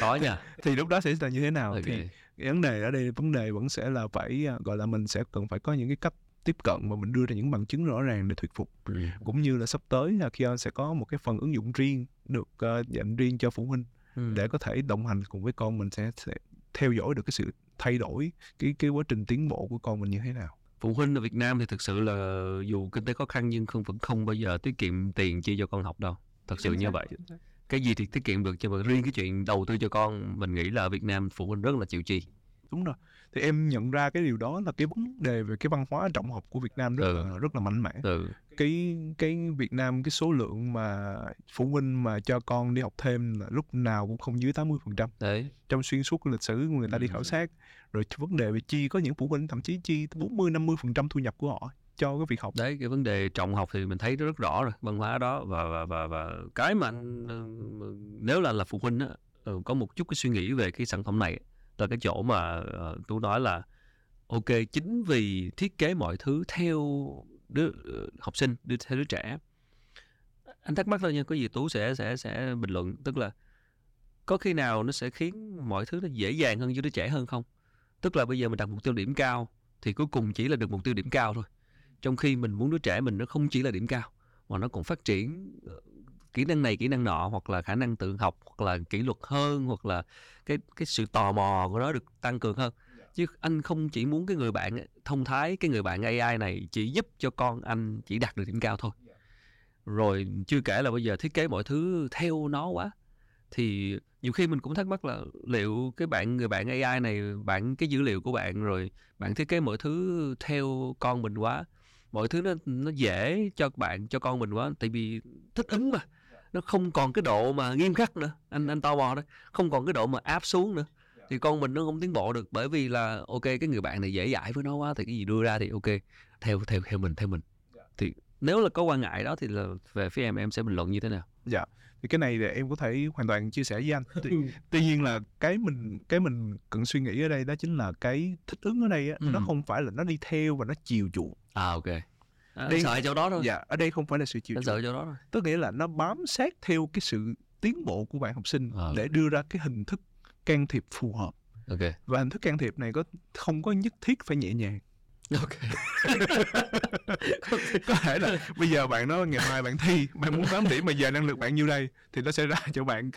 có nha thì lúc đó sẽ là như thế nào okay. thì vấn đề ở đây vấn đề vẫn sẽ là phải à, gọi là mình sẽ cần phải có những cái cách tiếp cận và mình đưa ra những bằng chứng rõ ràng để thuyết phục ừ. cũng như là sắp tới là khi sẽ có một cái phần ứng dụng riêng được uh, dành riêng cho phụ huynh ừ. để có thể đồng hành cùng với con mình sẽ, sẽ theo dõi được cái sự thay đổi cái cái quá trình tiến bộ của con mình như thế nào phụ huynh ở Việt Nam thì thực sự là dù kinh tế khó khăn nhưng không vẫn không bao giờ tiết kiệm tiền chi cho con học đâu thật sự như vậy. cái gì thì tiết kiệm được nhưng mà riêng cái chuyện đầu tư cho con mình nghĩ là ở Việt Nam phụ huynh rất là chịu chi. Đúng rồi. Thì em nhận ra cái điều đó là cái vấn đề về cái văn hóa trọng học của Việt Nam rất ừ. là rất là mạnh mẽ. Ừ. cái cái Việt Nam cái số lượng mà phụ huynh mà cho con đi học thêm là lúc nào cũng không dưới 80% phần trăm. Trong xuyên suốt lịch sử người ta đi khảo sát rồi vấn đề về chi có những phụ huynh thậm chí chi 40 50 phần trăm thu nhập của họ cho cái việc học. Đấy cái vấn đề trọng học thì mình thấy rất rõ rồi văn hóa đó. Và và và, và cái mà ờ, nếu là là phụ huynh á ừ, có một chút cái suy nghĩ về cái sản phẩm này là cái chỗ mà uh, tú nói là ok chính vì thiết kế mọi thứ theo đứa uh, học sinh đưa theo đứa trẻ anh thắc mắc thôi nha có gì tú sẽ sẽ sẽ bình luận. Tức là có khi nào nó sẽ khiến mọi thứ nó dễ dàng hơn cho đứa trẻ hơn không? Tức là bây giờ mình đặt mục tiêu điểm cao thì cuối cùng chỉ là được mục tiêu điểm cao thôi trong khi mình muốn đứa trẻ mình nó không chỉ là điểm cao mà nó còn phát triển ờ, kỹ năng này kỹ năng nọ hoặc là khả năng tự học hoặc là kỷ luật hơn hoặc là cái cái sự tò mò của nó được tăng cường hơn. Chứ anh không chỉ muốn cái người bạn thông thái cái người bạn AI này chỉ giúp cho con anh chỉ đạt được điểm cao thôi. Rồi chưa kể là bây giờ thiết kế mọi thứ theo nó quá thì nhiều khi mình cũng thắc mắc là liệu cái bạn người bạn AI này bạn cái dữ liệu của bạn rồi bạn thiết kế mọi thứ theo con mình quá mọi thứ nó nó dễ cho bạn cho con mình quá tại vì thích ứng mà. Nó không còn cái độ mà nghiêm khắc nữa. Anh anh to mò đấy không còn cái độ mà áp xuống nữa. Thì con mình nó không tiến bộ được bởi vì là ok cái người bạn này dễ dãi với nó quá thì cái gì đưa ra thì ok. Theo theo theo mình theo mình. Thì nếu là có quan ngại đó thì là về phía em em sẽ bình luận như thế nào? Dạ. Thì cái này thì em có thể hoàn toàn chia sẻ với anh. Tuy, tuy nhiên là cái mình cái mình cần suy nghĩ ở đây đó chính là cái thích ứng ở đây á, ừ. nó không phải là nó đi theo và nó chiều chuộng à ok. À, đây, sợ chỗ đó thôi. Dạ ở đây không phải là sự chiều sợ chỗ đó thôi. Tức nghĩa là nó bám sát theo cái sự tiến bộ của bạn học sinh à. để đưa ra cái hình thức can thiệp phù hợp. Okay. và hình thức can thiệp này có không có nhất thiết phải nhẹ nhàng. Ok. Có thể là bây giờ bạn nói ngày mai bạn thi bạn muốn 8 điểm mà giờ năng lực bạn nhiêu đây thì nó sẽ ra cho bạn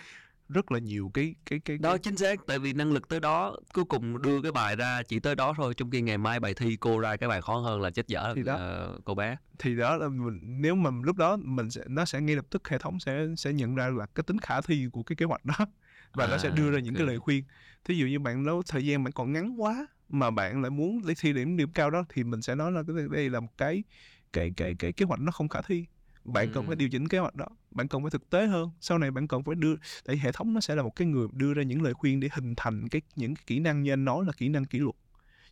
rất là nhiều cái cái cái đó chính xác tại vì năng lực tới đó cuối cùng đưa cái bài ra chỉ tới đó thôi trong khi ngày mai bài thi cô ra cái bài khó hơn là chết dở thì đó. uh, cô bé. Thì đó là mình, nếu mà lúc đó mình sẽ nó sẽ ngay lập tức hệ thống sẽ sẽ nhận ra là cái tính khả thi của cái kế hoạch đó và à, nó sẽ đưa ra những okay. cái lời khuyên. Thí dụ như bạn nói thời gian bạn còn ngắn quá mà bạn lại muốn lấy thi điểm điểm cao đó thì mình sẽ nói là cái đây là một cái cái cái cái kế hoạch nó không khả thi bạn ừ. cần phải điều chỉnh kế hoạch đó bạn cần phải thực tế hơn sau này bạn cần phải đưa tại hệ thống nó sẽ là một cái người đưa ra những lời khuyên để hình thành cái những cái kỹ năng như anh nói là kỹ năng kỷ luật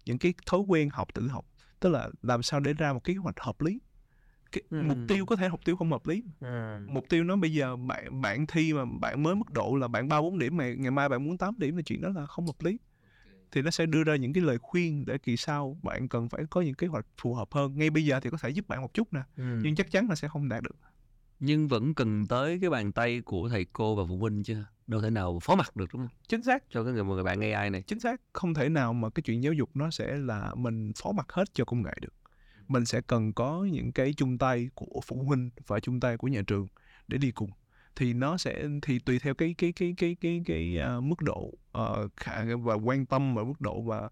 những cái thói quen học tự học tức là làm sao để ra một cái kế hoạch hợp lý cái ừ. mục tiêu có thể mục tiêu không hợp lý ừ. mục tiêu nó bây giờ bạn bạn thi mà bạn mới mức độ là bạn ba bốn điểm mà ngày mai bạn muốn 8 điểm thì chuyện đó là không hợp lý thì nó sẽ đưa ra những cái lời khuyên để kỳ sau bạn cần phải có những kế hoạch phù hợp hơn. Ngay bây giờ thì có thể giúp bạn một chút nè ừ. nhưng chắc chắn là sẽ không đạt được. Nhưng vẫn cần tới cái bàn tay của thầy cô và phụ huynh chứ đâu thể nào phó mặc được đúng không? Chính xác. Cho cái người người bạn AI này. Chính xác. Không thể nào mà cái chuyện giáo dục nó sẽ là mình phó mặc hết cho công nghệ được. Mình sẽ cần có những cái chung tay của phụ huynh và chung tay của nhà trường để đi cùng thì nó sẽ thì tùy theo cái cái cái cái cái cái, cái uh, mức độ uh, và quan tâm và mức độ và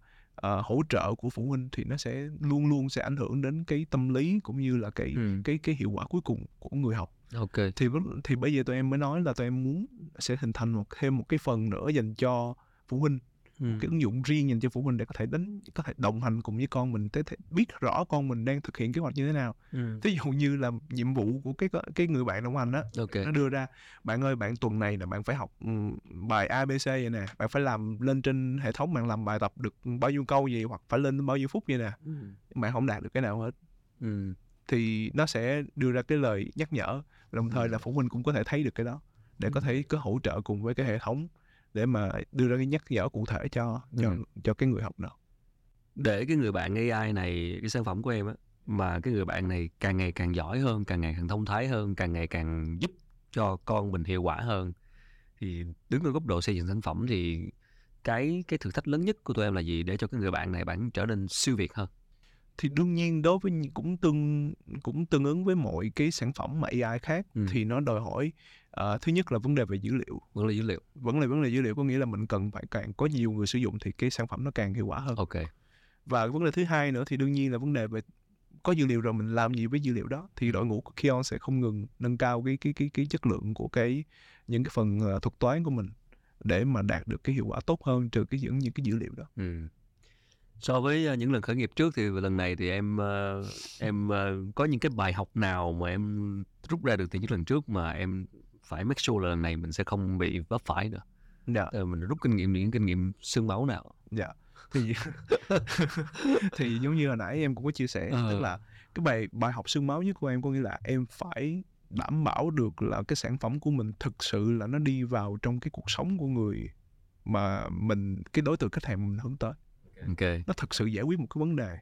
uh, hỗ trợ của phụ huynh thì nó sẽ luôn luôn sẽ ảnh hưởng đến cái tâm lý cũng như là cái ừ. cái cái hiệu quả cuối cùng của người học. Ok. Thì thì bây giờ tụi em mới nói là tụi em muốn sẽ hình thành một thêm một cái phần nữa dành cho phụ huynh ừ. cái ứng dụng riêng dành cho phụ huynh để có thể đánh có thể đồng hành cùng với con mình để biết rõ con mình đang thực hiện kế hoạch như thế nào ừ. dụ như là nhiệm vụ của cái cái người bạn đồng hành đó okay. nó đưa ra bạn ơi bạn tuần này là bạn phải học um, bài abc vậy nè bạn phải làm lên trên hệ thống bạn làm bài tập được bao nhiêu câu gì hoặc phải lên bao nhiêu phút vậy nè ừ. bạn không đạt được cái nào hết ừ. thì nó sẽ đưa ra cái lời nhắc nhở đồng thời là phụ huynh cũng có thể thấy được cái đó để có thể có hỗ trợ cùng với cái hệ thống để mà đưa ra cái nhắc nhở cụ thể cho cho ừ. cho cái người học đó để cái người bạn AI này cái sản phẩm của em á mà cái người bạn này càng ngày càng giỏi hơn càng ngày càng thông thái hơn càng ngày càng giúp cho con mình hiệu quả hơn thì đứng ở góc độ xây dựng sản phẩm thì cái cái thử thách lớn nhất của tụi em là gì để cho cái người bạn này bạn trở nên siêu việt hơn thì đương nhiên đối với cũng tương cũng tương ứng với mọi cái sản phẩm mà AI khác Ừ. thì nó đòi hỏi ờ, thứ nhất là vấn đề về dữ liệu. Vẫn là dữ liệu. Vẫn là vấn đề dữ liệu có nghĩa là mình cần phải càng có nhiều người sử dụng thì cái sản phẩm nó càng hiệu quả hơn. Ok. Và vấn đề thứ hai nữa thì đương nhiên là vấn đề về có dữ liệu rồi mình làm gì với dữ liệu đó thì đội ngũ của Kion sẽ không ngừng nâng cao cái cái cái cái chất lượng của cái những cái phần ờ, thuật toán của mình để mà đạt được cái hiệu quả tốt hơn từ cái những những cái dữ liệu đó. Ừ. So với ờ, những lần khởi nghiệp trước thì lần này thì em em có những cái bài học nào mà em rút ra được từ những lần trước mà em phải make sure là lần này mình sẽ không bị vấp phải nữa. dạ Ờ, mình rút kinh nghiệm những kinh nghiệm xương máu nào. dạ thì thì giống như hồi nãy em cũng có chia sẻ Ờ. tức là cái bài bài học xương máu nhất của em có nghĩa là em phải đảm bảo được là cái sản phẩm của mình thực sự là nó đi vào trong cái cuộc sống của người mà mình cái đối tượng khách hàng mình hướng tới Ok. nó thực sự giải quyết một cái vấn đề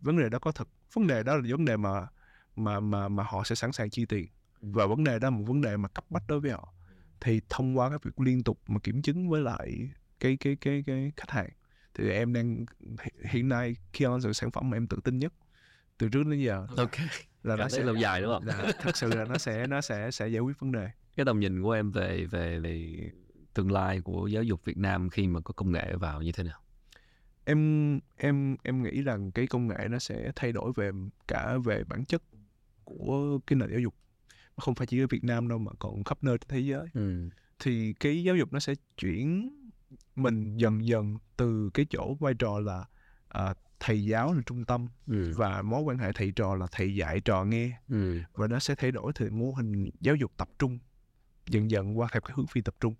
vấn đề đó có thật vấn đề đó là vấn đề mà mà mà mà họ sẽ sẵn sàng chi tiền và vấn đề đó là một vấn đề mà cấp bách đối với họ thì thông qua cái việc liên tục mà kiểm chứng với lại cái cái cái cái khách hàng thì em đang hi- hiện nay khi là sản phẩm mà em tự tin nhất từ trước đến giờ Ok. là nó Cảm sẽ lâu dài đúng không? là thực sự là nó sẽ nó sẽ sẽ giải quyết vấn đề Cái tầm nhìn của em về về về tương lai của giáo dục Việt Nam khi mà có công nghệ vào như thế nào? em em em nghĩ rằng cái công nghệ nó sẽ thay đổi về cả về bản chất của cái nền giáo dục không phải chỉ ở Việt Nam đâu mà còn khắp nơi trên thế giới Ừ. thì cái giáo dục nó sẽ chuyển mình dần dần từ cái chỗ vai trò là à, thầy giáo là trung tâm Ừ. và mối quan hệ thầy trò là thầy dạy trò nghe Ừ. và nó sẽ thay đổi từ mô hình giáo dục tập trung dần dần qua theo cái hướng phi tập trung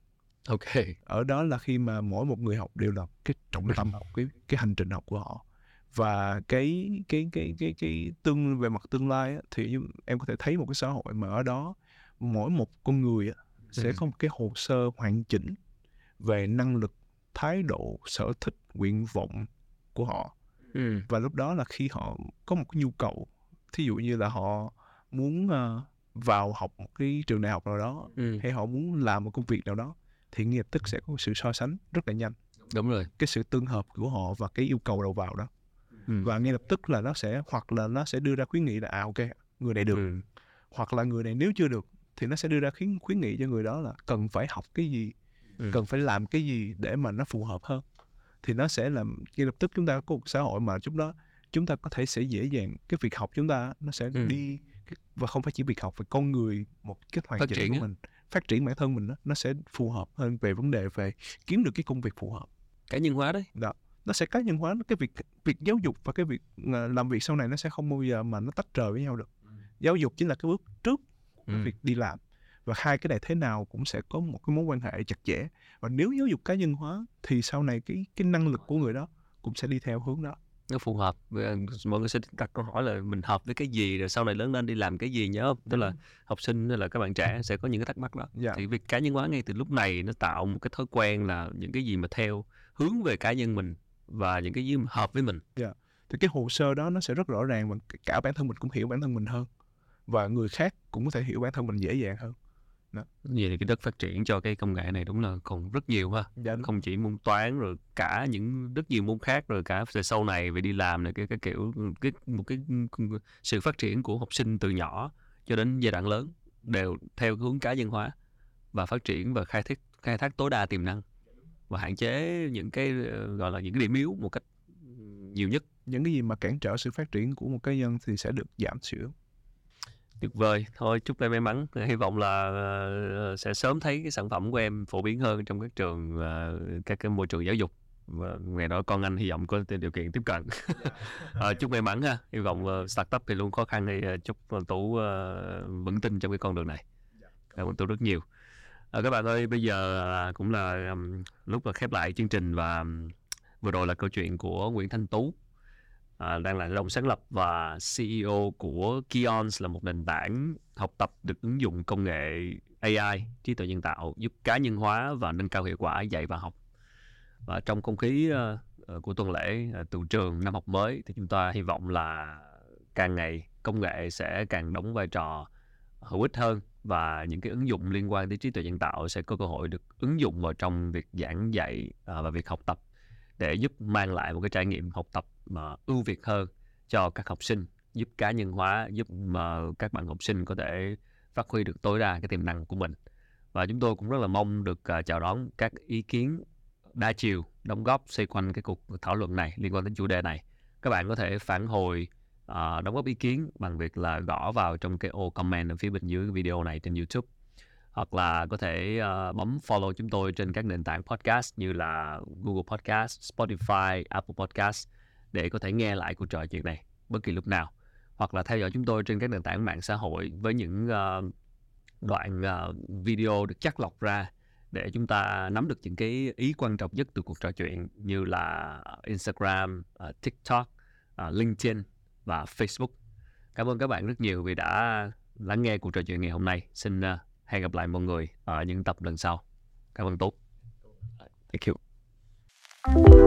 Ok. ở đó là khi mà mỗi một người học đều là cái trọng tâm học cái cái hành trình học của họ và cái cái cái cái cái tương về mặt tương lai á, thì em có thể thấy một cái xã hội mà ở đó mỗi một con người á, sẽ Ừ. có một cái hồ sơ hoàn chỉnh về năng lực thái độ sở thích nguyện vọng của họ Ừ. và lúc đó là khi họ có một cái nhu cầu thí dụ như là họ muốn ờ, vào học một cái trường đại học nào đó Ừ. hay họ muốn làm một công việc nào đó thì lập tức sẽ có sự so sánh rất là nhanh Đúng rồi. cái sự tương hợp của họ và cái yêu cầu đầu vào đó Ừ. và ngay lập tức là nó sẽ hoặc là nó sẽ đưa ra khuyến nghị là à ok người này được Ừ. hoặc là người này nếu chưa được thì nó sẽ đưa ra khuyến khuyến nghị cho người đó là cần phải học cái gì Ừ. cần phải làm cái gì để mà nó phù hợp hơn thì nó sẽ làm ngay lập tức chúng ta có một xã hội mà chúng đó chúng ta có thể sẽ dễ dàng cái việc học chúng ta nó sẽ Ừ. đi và không phải chỉ việc học về con người một cách hoàn Phát chỉnh triển của mình phát triển bản thân mình đó, nó sẽ phù hợp hơn về vấn đề về kiếm được cái công việc phù hợp Cá nhân hóa đấy. Nó sẽ cá nhân hóa cái việc việc giáo dục và cái việc ờ, làm việc sau này nó sẽ không bao giờ mà nó tách rời với nhau được. Giáo dục chính là cái bước trước của Ừ. việc đi làm và hai cái này thế nào cũng sẽ có một cái mối quan hệ chặt chẽ và nếu giáo dục cá nhân hóa thì sau này cái cái năng lực của người đó cũng sẽ đi theo hướng đó. Nó phù hợp với mọi người sẽ đặt câu hỏi là mình hợp với cái gì rồi sau này lớn lên đi làm cái gì nhớ không? Tức là học sinh hay là các bạn trẻ sẽ có những cái thắc mắc đó. Dạ. Thì việc cá nhân hóa ngay từ lúc này nó tạo một cái thói quen là những cái gì mà theo hướng về cá nhân mình và những cái gì mà hợp với mình. Thì cái hồ sơ đó nó sẽ rất rõ ràng và cả bản thân mình cũng hiểu bản thân mình hơn. Và người khác cũng có thể hiểu bản thân mình dễ dàng hơn. Vậy thì cái đất phát triển cho cái công nghệ này đúng là còn rất nhiều ha. Dạ không chỉ môn toán rồi cả những rất nhiều môn khác rồi cả về sau này về đi làm này cái cái kiểu cái một cái sự phát triển của học sinh từ nhỏ cho đến giai đoạn lớn đều theo hướng cá nhân hóa và phát triển và khai thác khai thác tối đa tiềm năng và hạn chế những cái ờ, gọi là những cái điểm yếu một cách nhiều nhất. Những cái gì mà cản trở sự phát triển của một cá nhân thì sẽ được giảm thiểu tuyệt vời. Thôi chúc em may mắn. Hy vọng là ờ, sẽ sớm thấy cái sản phẩm của em phổ biến hơn trong các trường ờ, các cái môi trường giáo dục. Và ngày đó con anh hy vọng có điều kiện tiếp cận. Ờ, chúc may mắn ha. Hy vọng ờ, startup thì luôn khó khăn thì ờ, chúc tú ờ, vững tin trong cái con đường này. Cảm ơn. Tú rất nhiều À, các bạn ơi bây giờ là cũng là um, lúc mà khép lại chương trình và um, vừa rồi là câu chuyện của Nguyễn Thanh Tú à, đang là đồng sáng lập và CEO của Kions là một nền tảng học tập được ứng dụng công nghệ AI trí tuệ nhân tạo giúp cá nhân hóa và nâng cao hiệu quả dạy và học. Và trong không khí uh, của tuần lễ uh, từ trường năm học mới thì chúng ta hy vọng là càng ngày công nghệ sẽ càng đóng vai trò hữu ích hơn và những cái ứng dụng liên quan tới trí tuệ nhân tạo sẽ có cơ hội được ứng dụng vào trong việc giảng dạy à, và việc học tập để giúp mang lại một cái trải nghiệm học tập mà ưu việt hơn cho các học sinh, giúp cá nhân hóa, giúp mà các bạn học sinh có thể phát huy được tối đa cái tiềm năng của mình. Và chúng tôi cũng rất là mong được à, chào đón các ý kiến đa chiều đóng góp xoay quanh cái cuộc thảo luận này liên quan đến chủ đề này. Các bạn có thể phản hồi uh, đóng góp ý kiến bằng việc là gõ vào trong cái ô comment ở phía bên dưới video này trên YouTube. Hoặc là có thể uh, bấm follow chúng tôi trên các nền tảng podcast như là Google Podcast, Spotify, Apple Podcast để có thể nghe lại cuộc trò chuyện này bất kỳ lúc nào. Hoặc là theo dõi chúng tôi trên các nền tảng mạng xã hội với những uh, đoạn uh, video được chắt lọc ra để chúng ta nắm được những cái ý quan trọng nhất từ cuộc trò chuyện như là Instagram, uh, TikTok, uh, LinkedIn và Facebook. Cảm ơn các bạn rất nhiều vì đã lắng nghe cuộc trò chuyện ngày hôm nay. Xin uh, hẹn gặp lại mọi người ở những tập lần sau. Cảm ơn Tốt. Thank you.